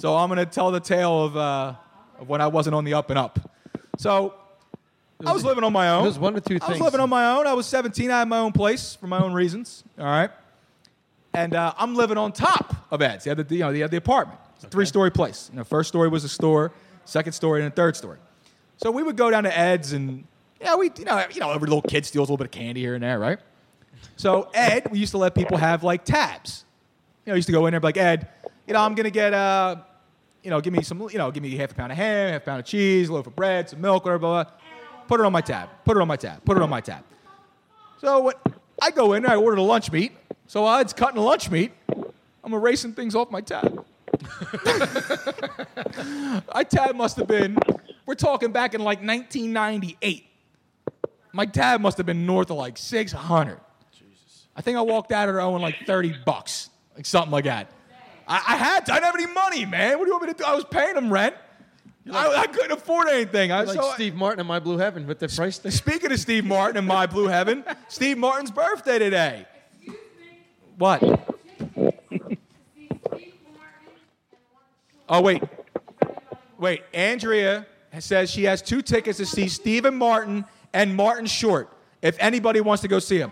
So I'm gonna tell the tale of uh, of when I wasn't on the up and up. So I was living on my own. it was one of two I was living on my own. I was 17. I had my own place for my own reasons. All right. And uh, I'm living on top of Ed's. He had the, you know, he had the apartment. It's a three-story place. You know, first story was a store, second story, and a third story. So we would go down to Ed's, and yeah, we, you know, you know, every little kid steals a little bit of candy here and there, right? So Ed, we used to let people have like tabs. You know, I used to go in there and be like, Ed, you know, I'm gonna get uh, you know, give me some, you know, give me half a pound of ham, half a pound of cheese, a loaf of bread, some milk, whatever. Blah, blah. Put it on my tab. Put it on my tab. Put it on my tab. So what? I go in there, I order the lunch meat. So while Ed's cutting the lunch meat, I'm erasing things off my tab. my tab must have been, we're talking back in like 1998. My tab must have been north of like 600. I think I walked out of there owing like 30 bucks, like something like that. I, I had to. I didn't have any money, man. What do you want me to do? I was paying them rent. I, I couldn't afford anything. I, like so I- Steve Martin in My Blue Heaven with the price thing. Speaking of Steve Martin and my blue heaven, Steve Martin's birthday today. What? Oh wait, wait. Andrea says she has two tickets to see Stephen Martin and Martin Short. If anybody wants to go see him,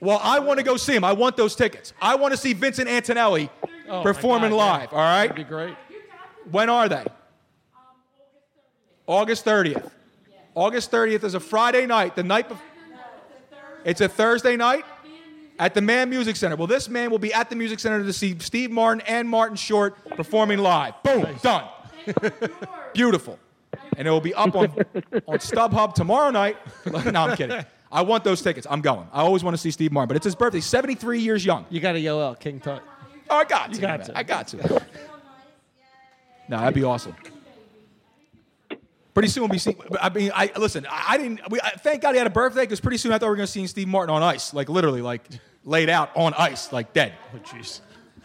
well, I want to go see him. I want those tickets. I want to see Vincent Antonelli Oh, performing God, yeah. live. All right. That'd be great. When are they? August 30th. August 30th is a Friday night, the night before. It's a Thursday night at the Mann Music Center. Well, this man will be at the Music Center to see Steve Martin and Martin Short performing live. Boom, done. Beautiful. And it will be up on, on StubHub tomorrow night. no, I'm kidding. I want those tickets. I'm going. I always want to see Steve Martin, but it's his birthday. 73 years young. You got to yell out King Tut. Oh, I got to. You got man. to. I got to. no, that'd be awesome. Pretty soon we'll be seeing. I mean, I listen. I, I didn't. We, I, thank God he had a birthday because pretty soon I thought we were going to see Steve Martin on ice, like literally, like laid out on ice, like dead. Oh, jeez.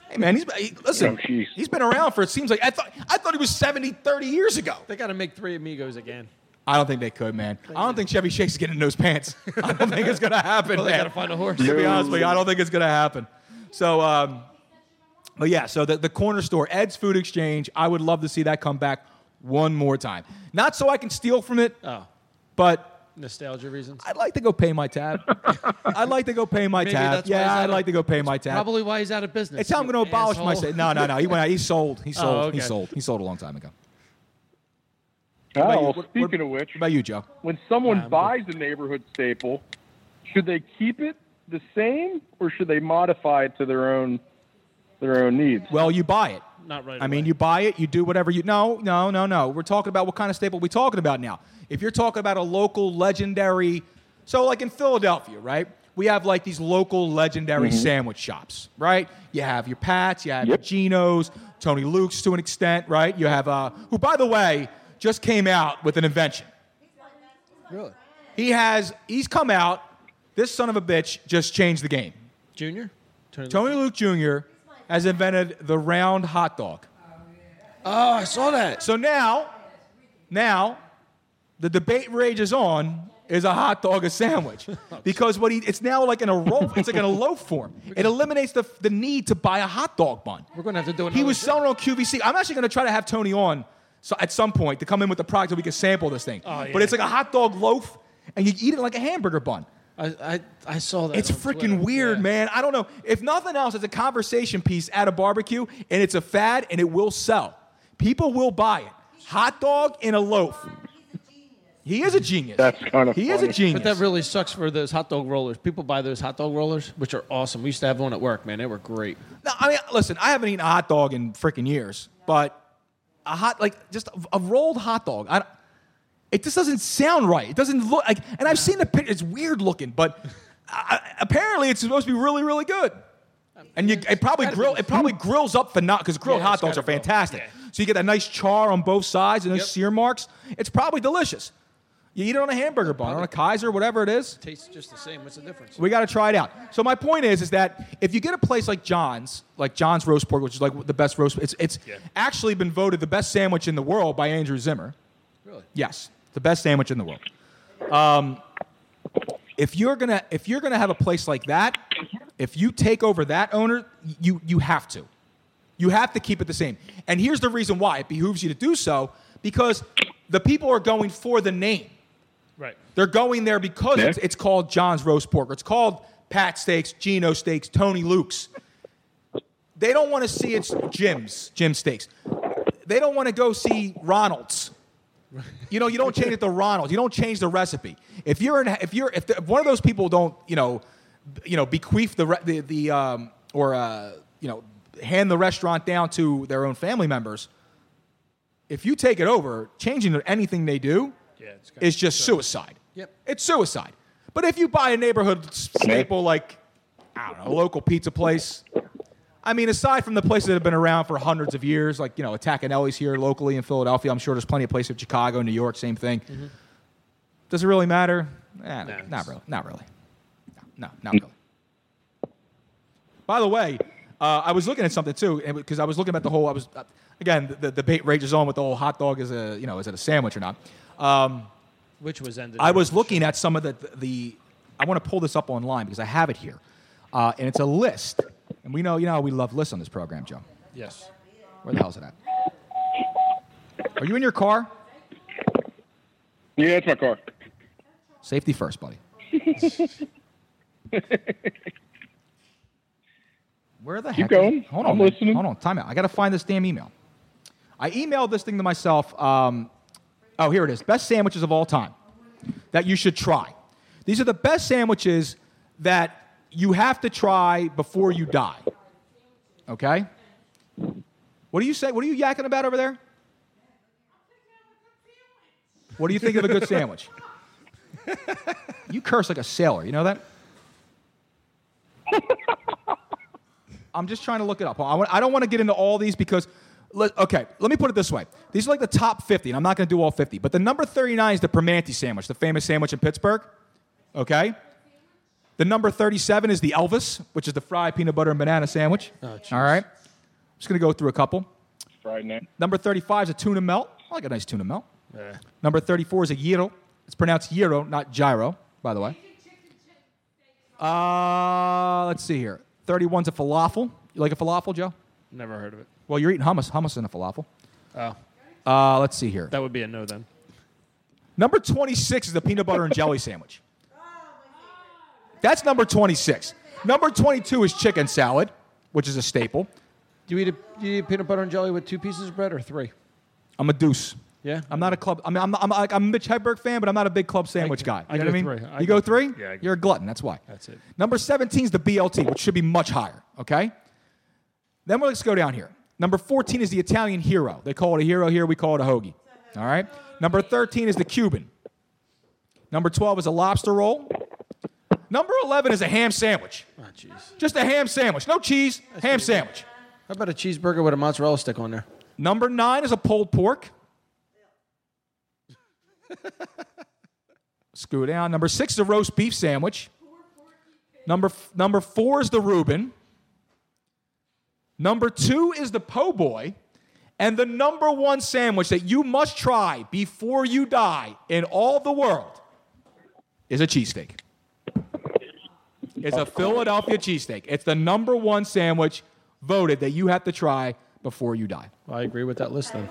Hey man, he's he, listen. Oh, jeez. he's been around for it seems like I thought. I thought he was 70, 30 years ago. They got to make Three Amigos again. I don't think they could, man. I don't think Chevy Chase's is getting in those pants. I don't think it's going to happen, Well, they man. got to find a horse. To be honest with you, I don't think it's going to happen. So, um, but yeah, so the, the corner store, Ed's Food Exchange, I would love to see that come back one more time. Not so I can steal from it, Oh, but nostalgia reasons. I'd like to go pay my tab. I'd like to go pay my Maybe tab. that's why he's Yeah, out I'd of- like to go pay my tab. Probably why he's out of business. It's how I'm you going to abolish my. asshole. No, no, no. He went. out. He sold. He Oh, sold. He okay. sold. He sold a long time ago. Oh, about you? well, What- speaking of which, What about you, Joe? when someone Nah, I'm buys a neighborhood staple, should they keep it the same or should they modify it to their own their own needs? Well, you buy it. Not right I mean, you buy it, you do whatever you. No, no, no, no. We're talking about what kind of staple we talking about now. If you're talking about a local legendary, so like in Philadelphia, right? We have like these local legendary sandwich shops, right? You have your Pats, you have your Geno's, Tony Luke's to an extent, right? You have uh, who, by the way, just came out with an invention. Really? He has, he's come out. This son of a bitch just changed the game. Junior? Tony. Tony Luke Jr. has invented the round hot dog. Oh, I saw that. So now, now, the debate rages on is a hot dog a sandwich because what he it's now like in a roll it's like in a loaf form. It eliminates the the need to buy a hot dog bun. We're going to have to do it. He was selling on QVC. I'm actually going to try to have Tony on so at some point to come in with the product so we can sample this thing. Oh, yeah. But it's like a hot dog loaf, and you eat it like a hamburger bun. I, I, I saw that. It's freaking Twitter. weird, Yeah. man. I don't know. If nothing else, it's a conversation piece at a barbecue, and it's a fad, and it will sell. People will buy it. Hot dog in a loaf. He is a genius. That's kind of He is a genius. But that really sucks for those hot dog rollers. People buy those hot dog rollers, which are awesome. We used to have one at work, man. They were great. No, I mean, listen, I haven't eaten a hot dog in freaking years, but a hot, like, just a, a rolled hot dog. I, it just doesn't sound right. It doesn't look like, and I've seen the picture. It's weird looking, but uh, apparently it's supposed to be really, really good. And you, it probably grill, it probably grills up phenomenal because grilled Yeah, hot dogs are fantastic. Yeah. So you get that nice char on both sides and those Yep. sear marks. It's probably delicious. You eat it on a hamburger bun, on a Kaiser, whatever it is. Tastes just the same. What's the difference? We got to try it out. So my point is, is that if you get a place like John's, like John's Roast Pork, which is like the best roast, it's it's actually been voted the best sandwich in the world by Andrew Zimmern. Really? Yes, the best sandwich in the world. Um, if you're gonna if you're gonna have a place like that, if you take over that owner, you you have to, you have to keep it the same. And here's the reason why it behooves you to do so because the people are going for the name. Right. They're going there because it's, it's called John's Roast Pork. It's called Pat Steaks, Geno Steaks, Tony Luke's. They don't want to see it's Jim's, Jim Steaks. They don't want to go see Ronald's. You know, you don't change it to Ronald's. You don't change the recipe. If you're in, if you're, if, the, if one of those people don't, you know, you know, bequeath the the, the um, or uh, you know, hand the restaurant down to their own family members. If you take it over, changing anything they do is just suicide. Yep. It's suicide. But if you buy a neighborhood staple like, I don't know, a local pizza place, I mean, aside from the places that have been around for hundreds of years, like, you know, Tacconelli's here locally in Philadelphia, I'm sure there's plenty of places in Chicago, New York, same thing. Does it really matter? Eh, not really. Not really. No, no, not really. By the way, uh, I was looking at something too, because I was looking at the whole. I was uh, again the, the debate rages on with the whole hot dog is a you know is it a sandwich or not? Um, Which was ended. I was looking at some of the the. I want to pull this up online because I have it here, uh, and it's a list. And we know you know how we love lists on this program, Joe. Yes. Where the hell is it at? Are you in your car? Yeah, it's my car. Safety first, buddy. Where the Keep heck? going. Is, hold on. I'm man. listening. Hold on. Time out. I got to find this damn email. I emailed this thing to myself. Um, oh, here it is. Best sandwiches of all time that you should try. These are the best sandwiches that you have to try before you die. Okay? What do you say? What are you yakking about over there? What do you think of a good sandwich? you curse like a sailor. You know that? I'm just trying to look it up. I, don't want to get into all these because, let, okay, let me put it this way. These are like the top 50, and I'm not going to do all 50, but the number 39 is the Primanti sandwich, the famous sandwich in Pittsburgh. Okay? The number 37 is the Elvis, which is the fried peanut butter and banana sandwich. all right? I'm just going to go through a couple. Friday night. Number 35 is a tuna melt. I like a nice tuna melt. Yeah. Number 34 is a gyro. It's pronounced gyro, not gyro, by the way. Uh, let's see here. 31's a falafel. You like a falafel, Joe? Never heard of it. Well, you're eating hummus. Hummus and a falafel. Oh, Uh, let's see here. that would be a no then. Number 26 is the peanut butter and jelly sandwich. That's number 26. Number 22 is chicken salad, which is a staple. Do you eat a, do you eat peanut butter and jelly with two pieces of bread or three? I'm a deuce. Yeah. I'm not a club. I mean, I'm, I'm, I'm a Mitch Hedberg fan, but I'm not a big club sandwich guy. I You know go what I mean? three. I you go go three? three. Yeah, I go You're a glutton. That's why. That's it. Number 17 is the BLT, which should be much higher. Okay. Then let's go down here. Number 14 is the Italian hero. They call it a hero here. We call it a hoagie. All right. Number 13 is the Cuban. Number 12 is a lobster roll. Number 11 is a ham sandwich. Oh, jeez. Just a ham sandwich. No cheese, ham sandwich. How about a cheeseburger with a mozzarella stick on there? Number nine is a pulled pork. Screw it down. Number six is a roast beef sandwich. Number, f- number four is the Reuben. Number two is the po' boy. And the number one sandwich that you must try before you die in all the world is a cheesesteak. It's a Philadelphia cheesesteak. It's the number one sandwich voted that you have to try before you die. I agree with that list then.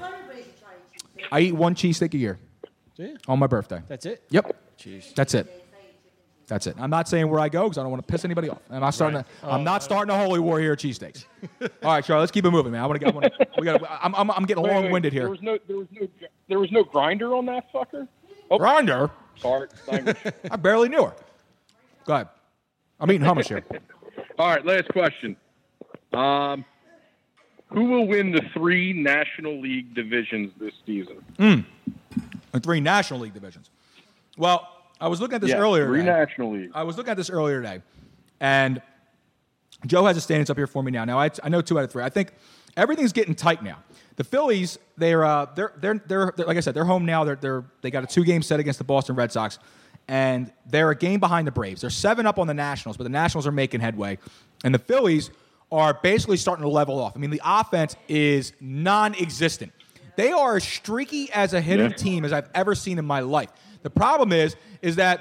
I eat one cheesesteak a year you? on my birthday. That's it? Yep. Jeez. That's it. That's it. I'm not saying where I go because I don't want to piss anybody off. I'm not starting. Right. A, I'm Oh, not starting a holy war here at cheesesteaks. All right, Charlie, let's keep it moving, man. I want to get. I wanna, we got. I'm, I'm, I'm getting Wait, wait, long-winded here. There here. was no, there was no, there was no grinder on that fucker. Oh, Grinder? Sorry. I barely knew her. Go ahead. I'm eating hummus here. All right, last question. Um, who will win the three National League divisions this season? Mm. And three National League divisions. Well, I was looking at this Yeah, earlier. three today. National League. I was looking at this earlier today, and Joe has the standings up here for me now. Now I, I know two out of three. I think everything's getting tight now. The Phillies, they're uh, they're, they're they're they're like I said, they're home now. They're they're they got a two game set against the Boston Red Sox, and they're a game behind the Braves. They're seven up on the Nationals, but the Nationals are making headway, and the Phillies are basically starting to level off. I mean, the offense is non-existent. They are as streaky as a hitting Yeah. team as I've ever seen in my life. The problem is, is that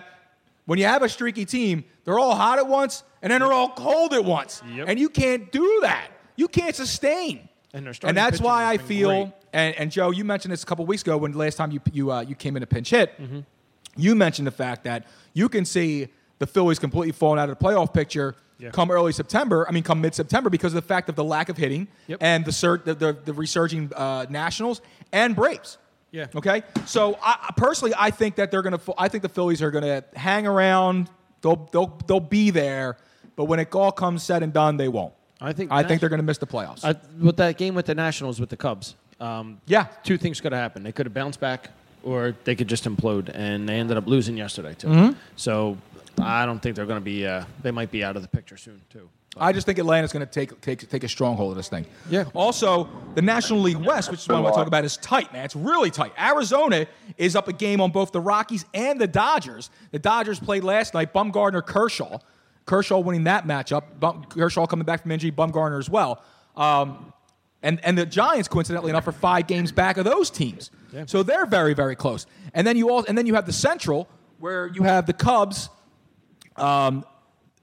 when you have a streaky team, they're all hot at once and then they're all cold at once. And you can't do that. You can't sustain. And they're and that's why I feel. And, and Joe, you mentioned this a couple weeks ago when the last time you you uh, you came in a pinch hit. Mm-hmm. You mentioned the fact that you can see the Phillies completely falling out of the playoff picture Yeah. come early September. I mean, come mid September because of the fact of the lack of hitting Yep. and the, sur- the, the the resurging uh, Nationals and Braves. Yeah. Okay. So I, personally, I think that they're gonna. I think the Phillies are gonna hang around. They'll they'll they'll be there, but when it all comes said and done, they won't. I think I think they're gonna miss the playoffs. I, with that game with the Nationals with the Cubs, um, yeah, two things could have happened. They could have bounced back, or they could just implode, and they ended up losing yesterday too. Mhm. So I don't think they're going to be. Uh, they might be out of the picture soon too. I just think Atlanta's going to take, take take a stronghold of this thing. Yeah. Also, the National League West, which is what I want to talk about, is tight, man. It's really tight. Arizona is up a game on both the Rockies and the Dodgers. The Dodgers played last night. Bumgarner, Kershaw, Kershaw winning that matchup. Bum, Kershaw coming back from injury. Bumgarner as well. Um, and and the Giants, coincidentally enough, are five games back of those teams. Yeah. So they're very very close. And then you all and then you have the Central, where you have the Cubs. Um,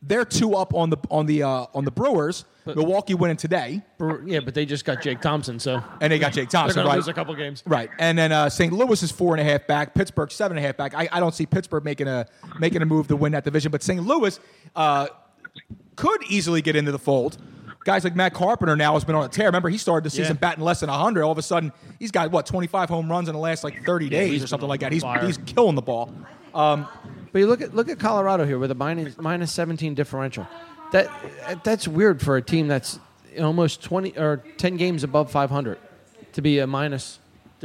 they're two up on the on the uh, on the Brewers. Milwaukee winning today, Brewer- Yeah, but they just got Jake Thompson, so and they got Jake Thompson. They're going right? to lose a couple games. Right, and then uh, St. Louis is four and a half back. Pittsburgh seven and a half back. I, I don't see Pittsburgh making a making a move to win that division, but St. Louis uh, could easily get into the fold. Guys like Matt Carpenter now has been on a tear. Remember, he started the season Yeah. batting less than 100. All of a sudden, he's got what 25 home runs in the last like 30 Yeah, days he's or something like that. He's fire. he's killing the ball. Um, But you look at look at Colorado here with a minus minus 17 differential. That that's weird for a team that's almost 20 or 10 games above 500 to be a minus.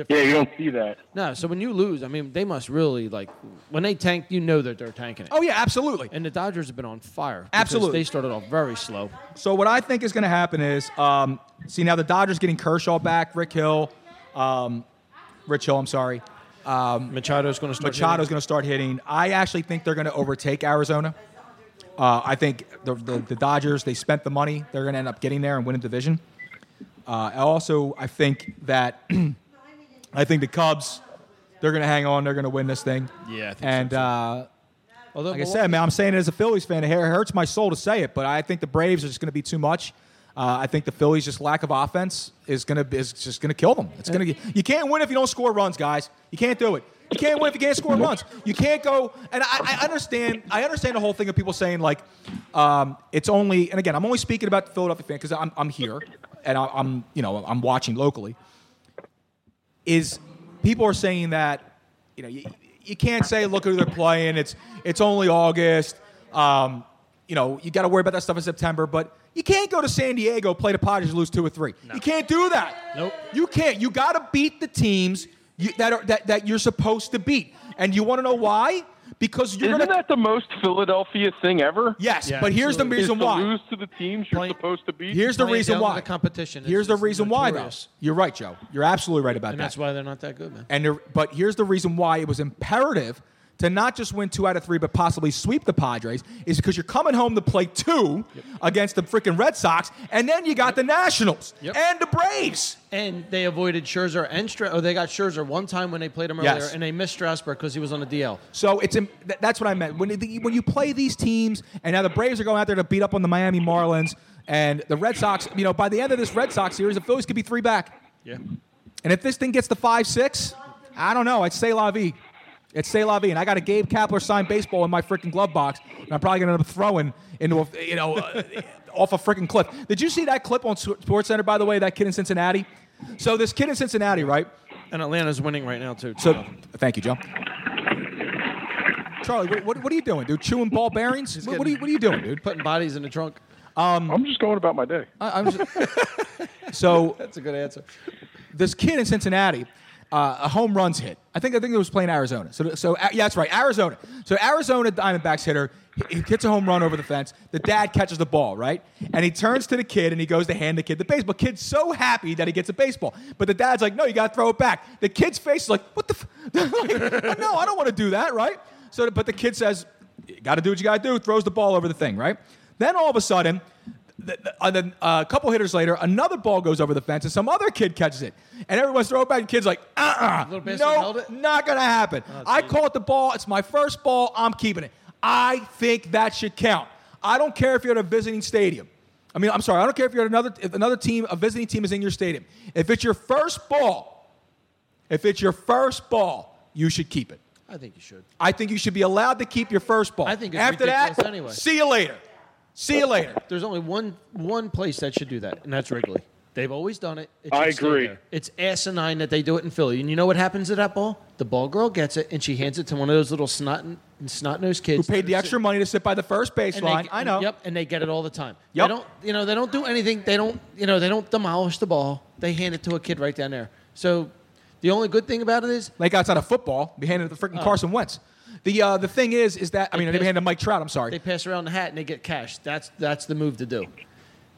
Yeah, you don't see that. No, so when you lose, I mean, they must really like when they tank. You know that they're tanking it. Oh yeah, absolutely. And the Dodgers have been on fire. Absolutely. they started off very slow. So what I think is going to happen is, um, see now the Dodgers getting Kershaw back, Rick Hill, um, Rich Hill. I'm sorry. Um, Machado's going to start. Machado's going to start hitting. I actually think they're going to overtake Arizona. Uh, I think the, the the Dodgers they spent the money. They're going to end up getting there and win a division. Uh, I also I think that I think the Cubs they're going to hang on. They're going to win this thing. Yeah, I think so, and too. uh, Although like I said, man, I'm saying it as a Phillies fan. It hurts my soul to say it, but I think the Braves are just going to be too much. Uh, I think the Phillies' just lack of offense is going to is just going to kill them. It's going to. You can't win if you don't score runs, guys. You can't do it. You can't win if you can't score runs. You can't go. And I, I understand. I understand the whole thing of people saying like, um, it's only. And again, I'm only speaking about the Philadelphia fan because I'm I'm here and I'm you know I'm watching locally. Is people are saying that you know you, you can't say look who they're playing. It's it's only August. Um, you know you got to worry about that stuff in September, but you can't go to San Diego play the Padres lose two or three. You can't do that. Nope. You can't. You got to beat the teams you, that are that, that you're supposed to beat. And you want to know why? Because you're Isn't gonna. that the most Philadelphia thing ever? Yes, but here's the Is reason to why. lose to the teams you're supposed to beat. Here's the reason down why. the competition is- Here's the reason why, though. You're right, Joe. You're absolutely right about and that. that's why they're not that good, man. And but here's the reason why it was imperative to not just win two out of three, but possibly sweep the Padres, is because you're coming home to play two against the freaking Red Sox, and then you got the Nationals Yep. and the Braves. And they avoided Scherzer and Stra- oh, they got Scherzer one time when they played him earlier, Yes. and they missed Strasburg because he was on the DL. So it's that's what I meant. When the, when you play these teams, and now the Braves are going out there to beat up on the Miami Marlins, and the Red Sox. You know, by the end of this Red Sox series, the Phillies could be three back. Yeah. And if this thing gets to five six, I don't know. I'd say la vie. It's say la vie. And I got a Gabe Kapler signed baseball in my freaking glove box, and I'm probably going to end up throwing into a you know uh, off a freaking cliff. Did you see that clip on SportsCenter? By the way, that kid in Cincinnati. So this kid in Cincinnati, right? And Atlanta's winning right now too. So thank you, Joe. Charlie, what, what, what are you doing, dude? Chewing ball bearings? What, what are you What are you doing, dude? Putting bodies in the trunk. Um, I'm just going about my day. I, I'm just, so That's a good answer. this kid in Cincinnati, uh, a home runs hit. I think I think it was playing Arizona. So so uh, yeah, that's right, Arizona. So Arizona Diamondbacks hitter he he hits a home run over the fence. The dad catches the ball, right? And he turns to the kid and he goes to hand the kid the baseball. Kid's so happy that he gets a baseball, but the dad's like, "No, you got to throw it back." The kid's face is like, "What the? F-? like, no, I don't want to do that, right?" So, but the kid says, "You got to do what you got to do." Throws the ball over the thing, right? Then all of a sudden, uh, then uh, a couple hitters later, another ball goes over the fence, and some other kid catches it, and everyone's throwing it back. And kid's like, "Uh, uh no, not gonna happen. I caught the ball. It's my first ball. I'm keeping it. I think that should count. I don't care if you're at a visiting stadium. I mean, I'm sorry. I don't care if you're at another if another team, a visiting team is in your stadium. If it's your first ball, if it's your first ball, you should keep it. I think you should. I think you should be allowed to keep your first ball. I think it's after that, anyway. see you later. See you later. There's only one one place that should do that, and that's Wrigley. They've always done it. it I agree. It's asinine that they do it in Philly. And you know what happens to that ball? The ball girl gets it, and she hands it to one of those little snot snot nosed kids Who paid the extra money to sit by the first And they- baseline? I know. Yep, and they get it all the time. Yep. They don't, you know, they don't do anything. They don't, you know, they don't demolish the ball. They hand it to a kid right down there. So, the only good thing about it is Like outside of football, be handed to the freaking Oh. Carson Wentz. The uh, the thing is, is that I mean, they pass- handed to Mike Trout. I'm sorry. they pass around the hat and they get cash. That's that's the move to do.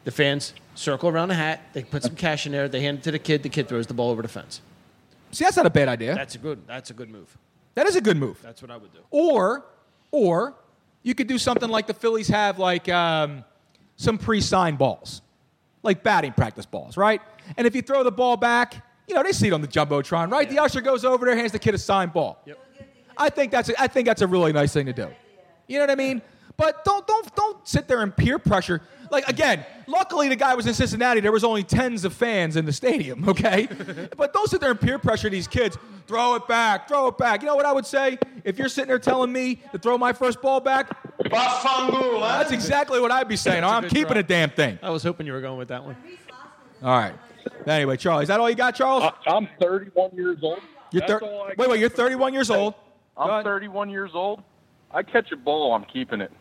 The fans circle around the hat. They put some cash in there. They hand it to the kid. The kid throws the ball over the fence. See, that's not a bad idea. That's a good. That's a good move. that is a good move. That's what I would do. Or, or you could do something like the Phillies have, like um, some pre-signed balls, like batting practice balls, right? And if you throw the ball back, you know they see it on the jumbotron, right? The usher goes over there, hands the kid a signed ball. Yep. I think that's a, I think that's a really nice thing to do. You know what I mean? But don't don't don't sit there and peer pressure. Like again, luckily the guy was in Cincinnati. There was only tens of fans in the stadium. Okay, but don't sit there and peer pressure these kids. Throw it back, throw it back. You know what I would say if you're sitting there telling me to throw my first ball back? That's exactly what I'd be saying. That's a I'm keeping a damn thing. I was hoping you were going with that one. All right. Anyway, Charlie, is that all you got, Charles? I, I'm 31 years old. You're That's thir- all I wait, wait, you're 31 years old. Go I'm 31 years old. I catch a ball, I'm keeping it.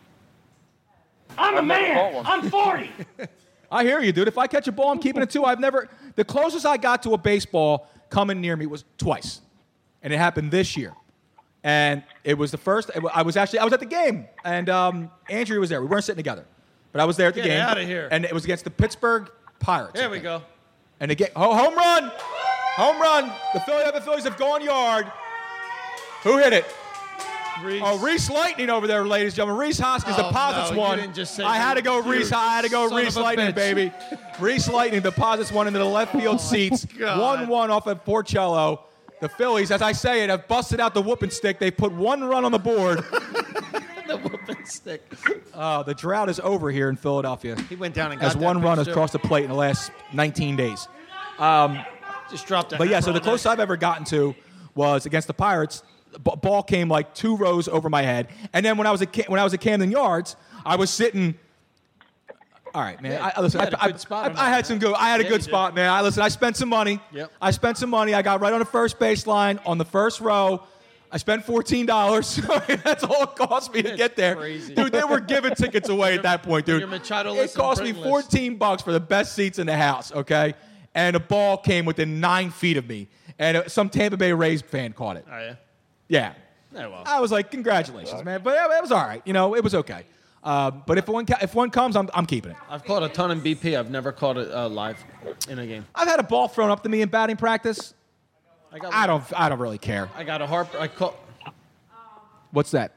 I'm a man. I'm 40. I hear you, dude. If I catch a ball, I'm keeping it too. I've never. The closest I got to a baseball coming near me was twice, and it happened this year. And it was the first. I was actually I was at the game, and um, Andrew was there. We weren't sitting together, but I was there at the Get game. outta here. And it was against the Pittsburgh Pirates. There we go. And again, oh, home run, home run. The Philadelphia Phillies have gone yard. Who hit it? Rhys. Oh, Reese Lightning over there, ladies and gentlemen. Rhys Hoskins Oh, deposits no, one. didn't just say I had to go Reese. I had to go Reese Lightning, bitch. baby. Reese Lightning deposits one into the left field seats. God. One-one off of Porcello. The Phillies, as I say it, have busted out the whooping stick. They put one run on the board. the whooping stick. Uh, the drought is over here in Philadelphia. He went down and got as one run has crossed the plate in the last 19 days. Um, Just dropped but yeah, so the closest I've ever gotten to was against the Pirates. Ball came like two rows over my head, and then when I was at when I was at Camden Yards, I was sitting. All right, man. Yeah, I, listen, had I, a I- I- had some good. I had a Yeah, good spot, man. I listen. I spent some money. Yep. I spent some money. I got right on the first baseline on the first row. I spent fourteen dollars. That's all it cost me to get there, crazy. dude. They were giving tickets away at that point, dude. it cost me Britton list. fourteen bucks for the best seats in the house. Okay, and the ball came within nine feet of me, and uh, some Tampa Bay Rays fan caught it. Oh yeah. Yeah, Oh well. I was like, congratulations, man. But it, it was all right. You know, it was okay. Um, but if one if one comes, I'm, I'm keeping it. I've caught a ton in BP. I've never caught it uh, live in a game. I've had a ball thrown up to me in batting practice. I got. I don't I don't really care. I got a harp. I caught. What's that?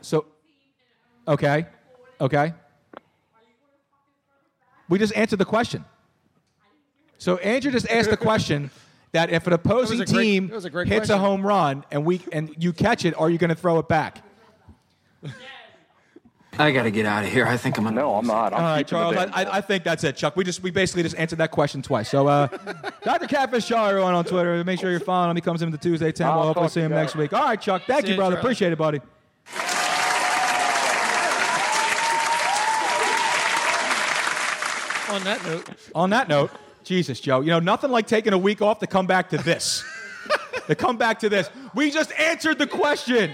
So, okay, okay. We just answered the question. So Andrew just asked the question that if an opposing a great- team that was a great hits a home run and we and you catch it, are you going to throw it back? I gotta get out of here. I think I'm gonna. No, I'm not. I'm All right, Charles. I, I, I think that's it, Chuck. We just we basically just answered that question twice. So, uh, Dr. Catfish Shaw, everyone on Twitter. Make sure you're following him. He comes in the Tuesday 10. I'll We'll hopefully see him next guys. week. All right, Chuck. Thank See you, you, brother. Charlie. Appreciate it, buddy. On that note, On that note, Jesus, Joe, you know, nothing like taking a week off to come back to this. to come back to this. We just answered the question.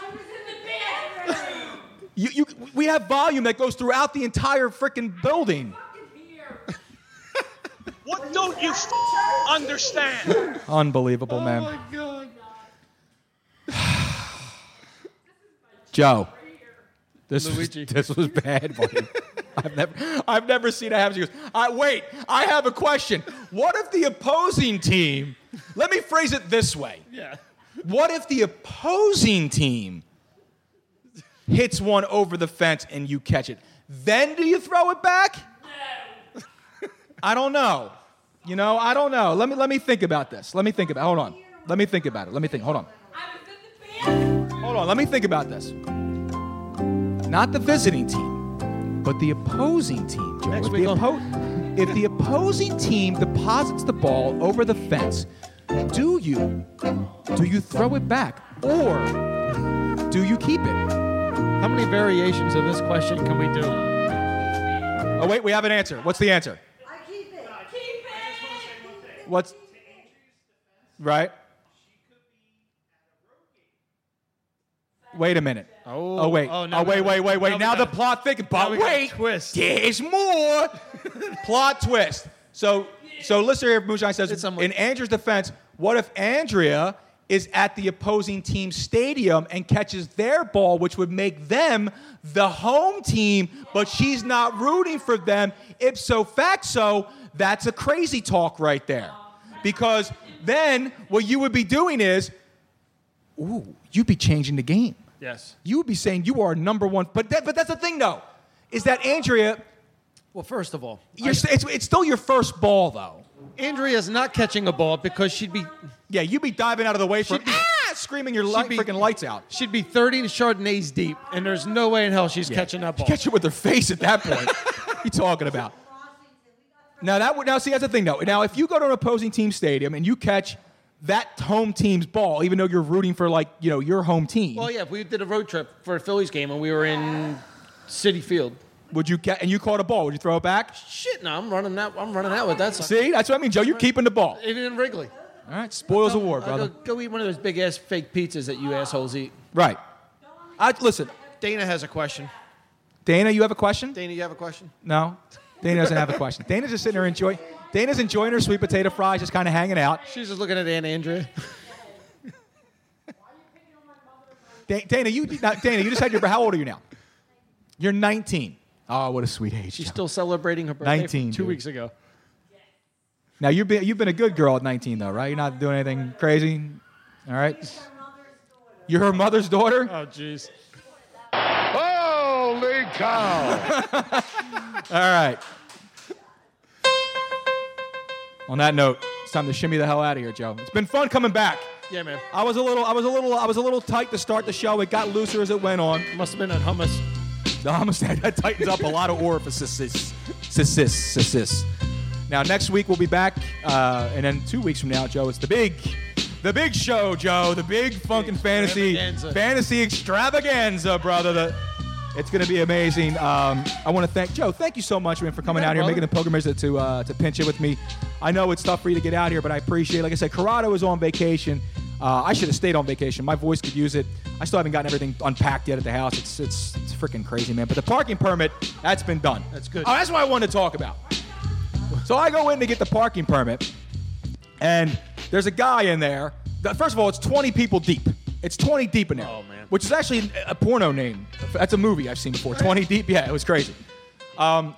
I was in the bathroom. you, you, we have volume that goes throughout the entire freaking building. What don't you f- understand? Unbelievable, oh man. Oh God. Joe, this was, this was bad, buddy. I've never, I've never seen it happen. She goes, I, wait, I have a question. What if the opposing team, let me phrase it this way. Yeah. What if the opposing team hits one over the fence and you catch it? Then do you throw it back? No. I don't know. You know, I don't know. Let me let me think about this. Let me think about. Hold on. Let me think about it. Let me think. Hold on. Hold on. Let me think about this. Not the visiting team. But the opposing team, Joe, Next if, week the oppo- if the opposing team deposits the ball over the fence, do you do you throw it back or do you keep it? How many variations of this question can we do? Oh wait, we have an answer. What's the answer? I keep it. Keep it. What's right? Wait a minute. Oh, oh, wait. oh, Oh, now we wait, wait, wait, now wait. we Now, the plot thickens. But we got a wait, twist. There's more. plot twist. So, so listen here. Moonshine says, in Andrew's defense, what if Andrea is at the opposing team's stadium and catches their ball, which would make them the home team, but she's not rooting for them? Ipso facto, that's a crazy talk right there. Because then what you would be doing is, ooh, you'd be changing the game. Yes. You would be saying you are number one. But that, but that's the thing, though, is that Andrea. Well, first of all, you're, st- it's, it's still your first ball, though. Andrea's not catching a ball because she'd be. Yeah, you'd be diving out of the way from She'd be- ah, screaming your light, be- freaking lights out. She'd be 30 Chardonnays deep, and there's no way in hell she's catching that ball. Catch it with her face at that point. you talking about? Now that would now see that's the thing though. Now if you go to an opposing team stadium and you catch that home team's ball, even though you're rooting for like you know your home team, Well, yeah, if we did a road trip for a Phillies game and we were in Citi Field. would you get and you caught a ball? Would you throw it back? Shit, no, I'm running that. I'm running out with that. sucker. See, that's what I mean, Joe. You're keeping the ball. Even in Wrigley. All right, spoils of war, brother. Go, go eat one of those big ass fake pizzas that you assholes eat. Right. I listen. Dana has a question. Dana, you have a question? Dana, you have a question? No, Dana doesn't have a question. Dana's just sitting there enjoying. Dana's enjoying her sweet potato fries, just kind of hanging out. She's just looking at Aunt Andrea. Da- Dana, you not, Dana, you just had your. How old are you now? You're 19. Oh, what a sweet age. She's still celebrating her birthday 19, two dude. weeks ago. Now you've been you've been a good girl at 19 though, right? You're not doing anything crazy. All right. You're her mother's daughter. Oh, jeez. Holy cow! All right. On that note, it's time to shimmy the hell out of here, Joe. It's been fun coming back. Yeah, man. I was a little, I was a little, I was a little tight to start the show. It got looser as it went on. Must have been on hummus. The hummus that, that tightens up a lot of orifices. Sis, sis, sis, sis. Now next week we'll be back, uh, and then two weeks from now, Joe, it's the big, the big show, Joe, the big funkin' fantasy, fantasy extravaganza, brother. The, it's going to be amazing. Um, I want to thank Joe. Thank you so much, man, for coming Yeah, out here, brother. making the pilgrimage to uh, to pinch it with me. I know it's tough for you to get out here, but I appreciate. it. Like I said, Corrado is on vacation. Uh, I should have stayed on vacation. My voice could use it. I still haven't gotten everything unpacked yet at the house. It's it's it's freaking crazy, man. But the parking permit, that's been done. That's good. Oh, that's what I wanted to talk about. So I go in to get the parking permit, and there's a guy in there. that- First of all, it's 20 people deep. It's 20 deep in there. Oh, man. Which is actually a porno name. That's a movie I've seen before. 20 deep. Yeah, it was crazy. Um,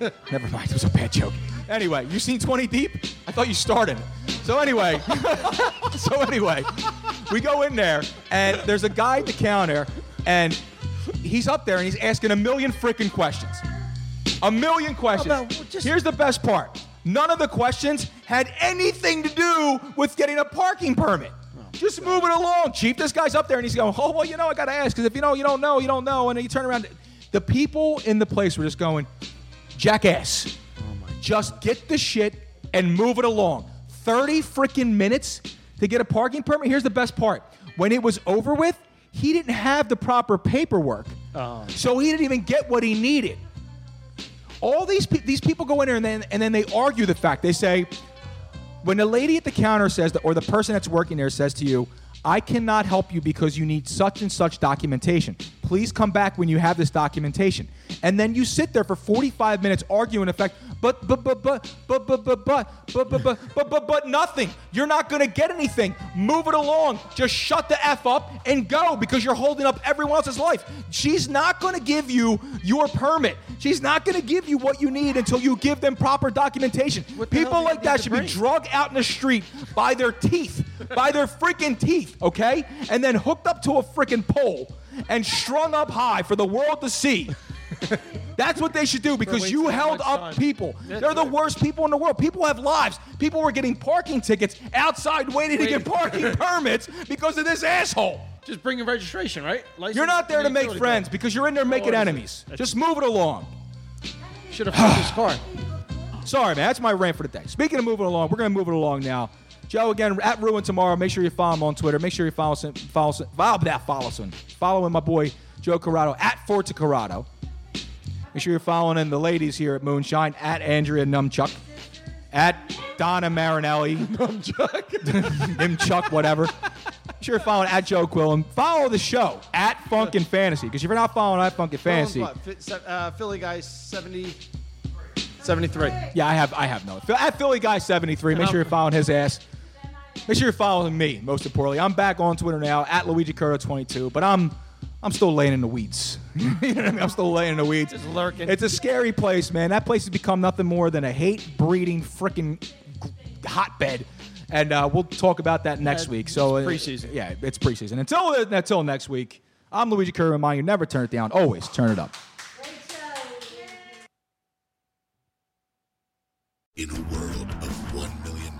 never mind. It was a bad joke. Anyway, you seen 20 deep? I thought you started. So anyway, so anyway, we go in there and there's a guy at the counter and he's up there and he's asking a million freaking questions. A million questions. About- just- Here's the best part. None of the questions had anything to do with getting a parking permit. Just move it along, chief. This guy's up there and he's going, oh, well, you know, I got to ask because if you know, you don't know, you don't know. And then you turn around. The people in the place were just going, jackass. Just get the shit and move it along. 30 freaking minutes to get a parking permit. Here's the best part. When it was over with, he didn't have the proper paperwork. So he didn't even get what he needed. All these pe- these people go in there and then and then they argue the fact. They say, when the lady at the counter says that, or the person that's working there says to you, I cannot help you because you need such and such documentation. Please come back when you have this documentation. And then you sit there for 45 minutes arguing the fact, but, but, but, but, but, but, but, but, but, but, but, but, but, nothing. You're not going to get anything. Move it along. Just shut the F up and go because you're holding up everyone else's life. She's not going to give you your permit. She's not going to give you what you need until you give them proper documentation. People like that should be drug out in the street by their teeth, by their freaking teeth, okay? And then hooked up to a freaking pole and strung up high for the world to see. That's what they should do because you held up time. people. They're the worst people in the world. People have lives. People were getting parking tickets outside waiting to get parking permits because of this asshole. Just bring your registration, right? License You're not there to make friends bill. because you're in there making enemies. Just move it along. Should have flipped his car. Sorry, man. That's my rant for the day. Speaking of moving along, we're going to move it along now. Joe, again, at Ruin tomorrow. Make sure you follow him on Twitter. Make sure you follow him. Follow, him. follow that. Follow him. Following my boy Joe Corrado at Forza Corrado. Make sure you're following in the ladies here at Moonshine at Andrea Numchuck, at Donna Marinelli, Numchuck, Nimchuck, whatever. Make sure you're following at Joe Quillen. Follow the show at Funkin' Fantasy because if you're not following at Funkin' Fantasy, What, Fi- se- uh, Philly guy 70, 73. Yeah, I have I have no. At Philly Guy 73, make sure you're following his ass. Make sure you're following me, most importantly. I'm back on Twitter now, at Luigi Curto 22, but I'm I'm still laying in the weeds. you know what I mean? I'm still laying in the weeds. Just lurking. It's a scary place, man. That place has become nothing more than a hate-breeding freaking hotbed. And uh, we'll talk about that next Uh, week. So uh, preseason. yeah, it's preseason. Until until next week, I'm Luigi Curto. Remind you, never turn it down. Always turn it up. In a world of 1 million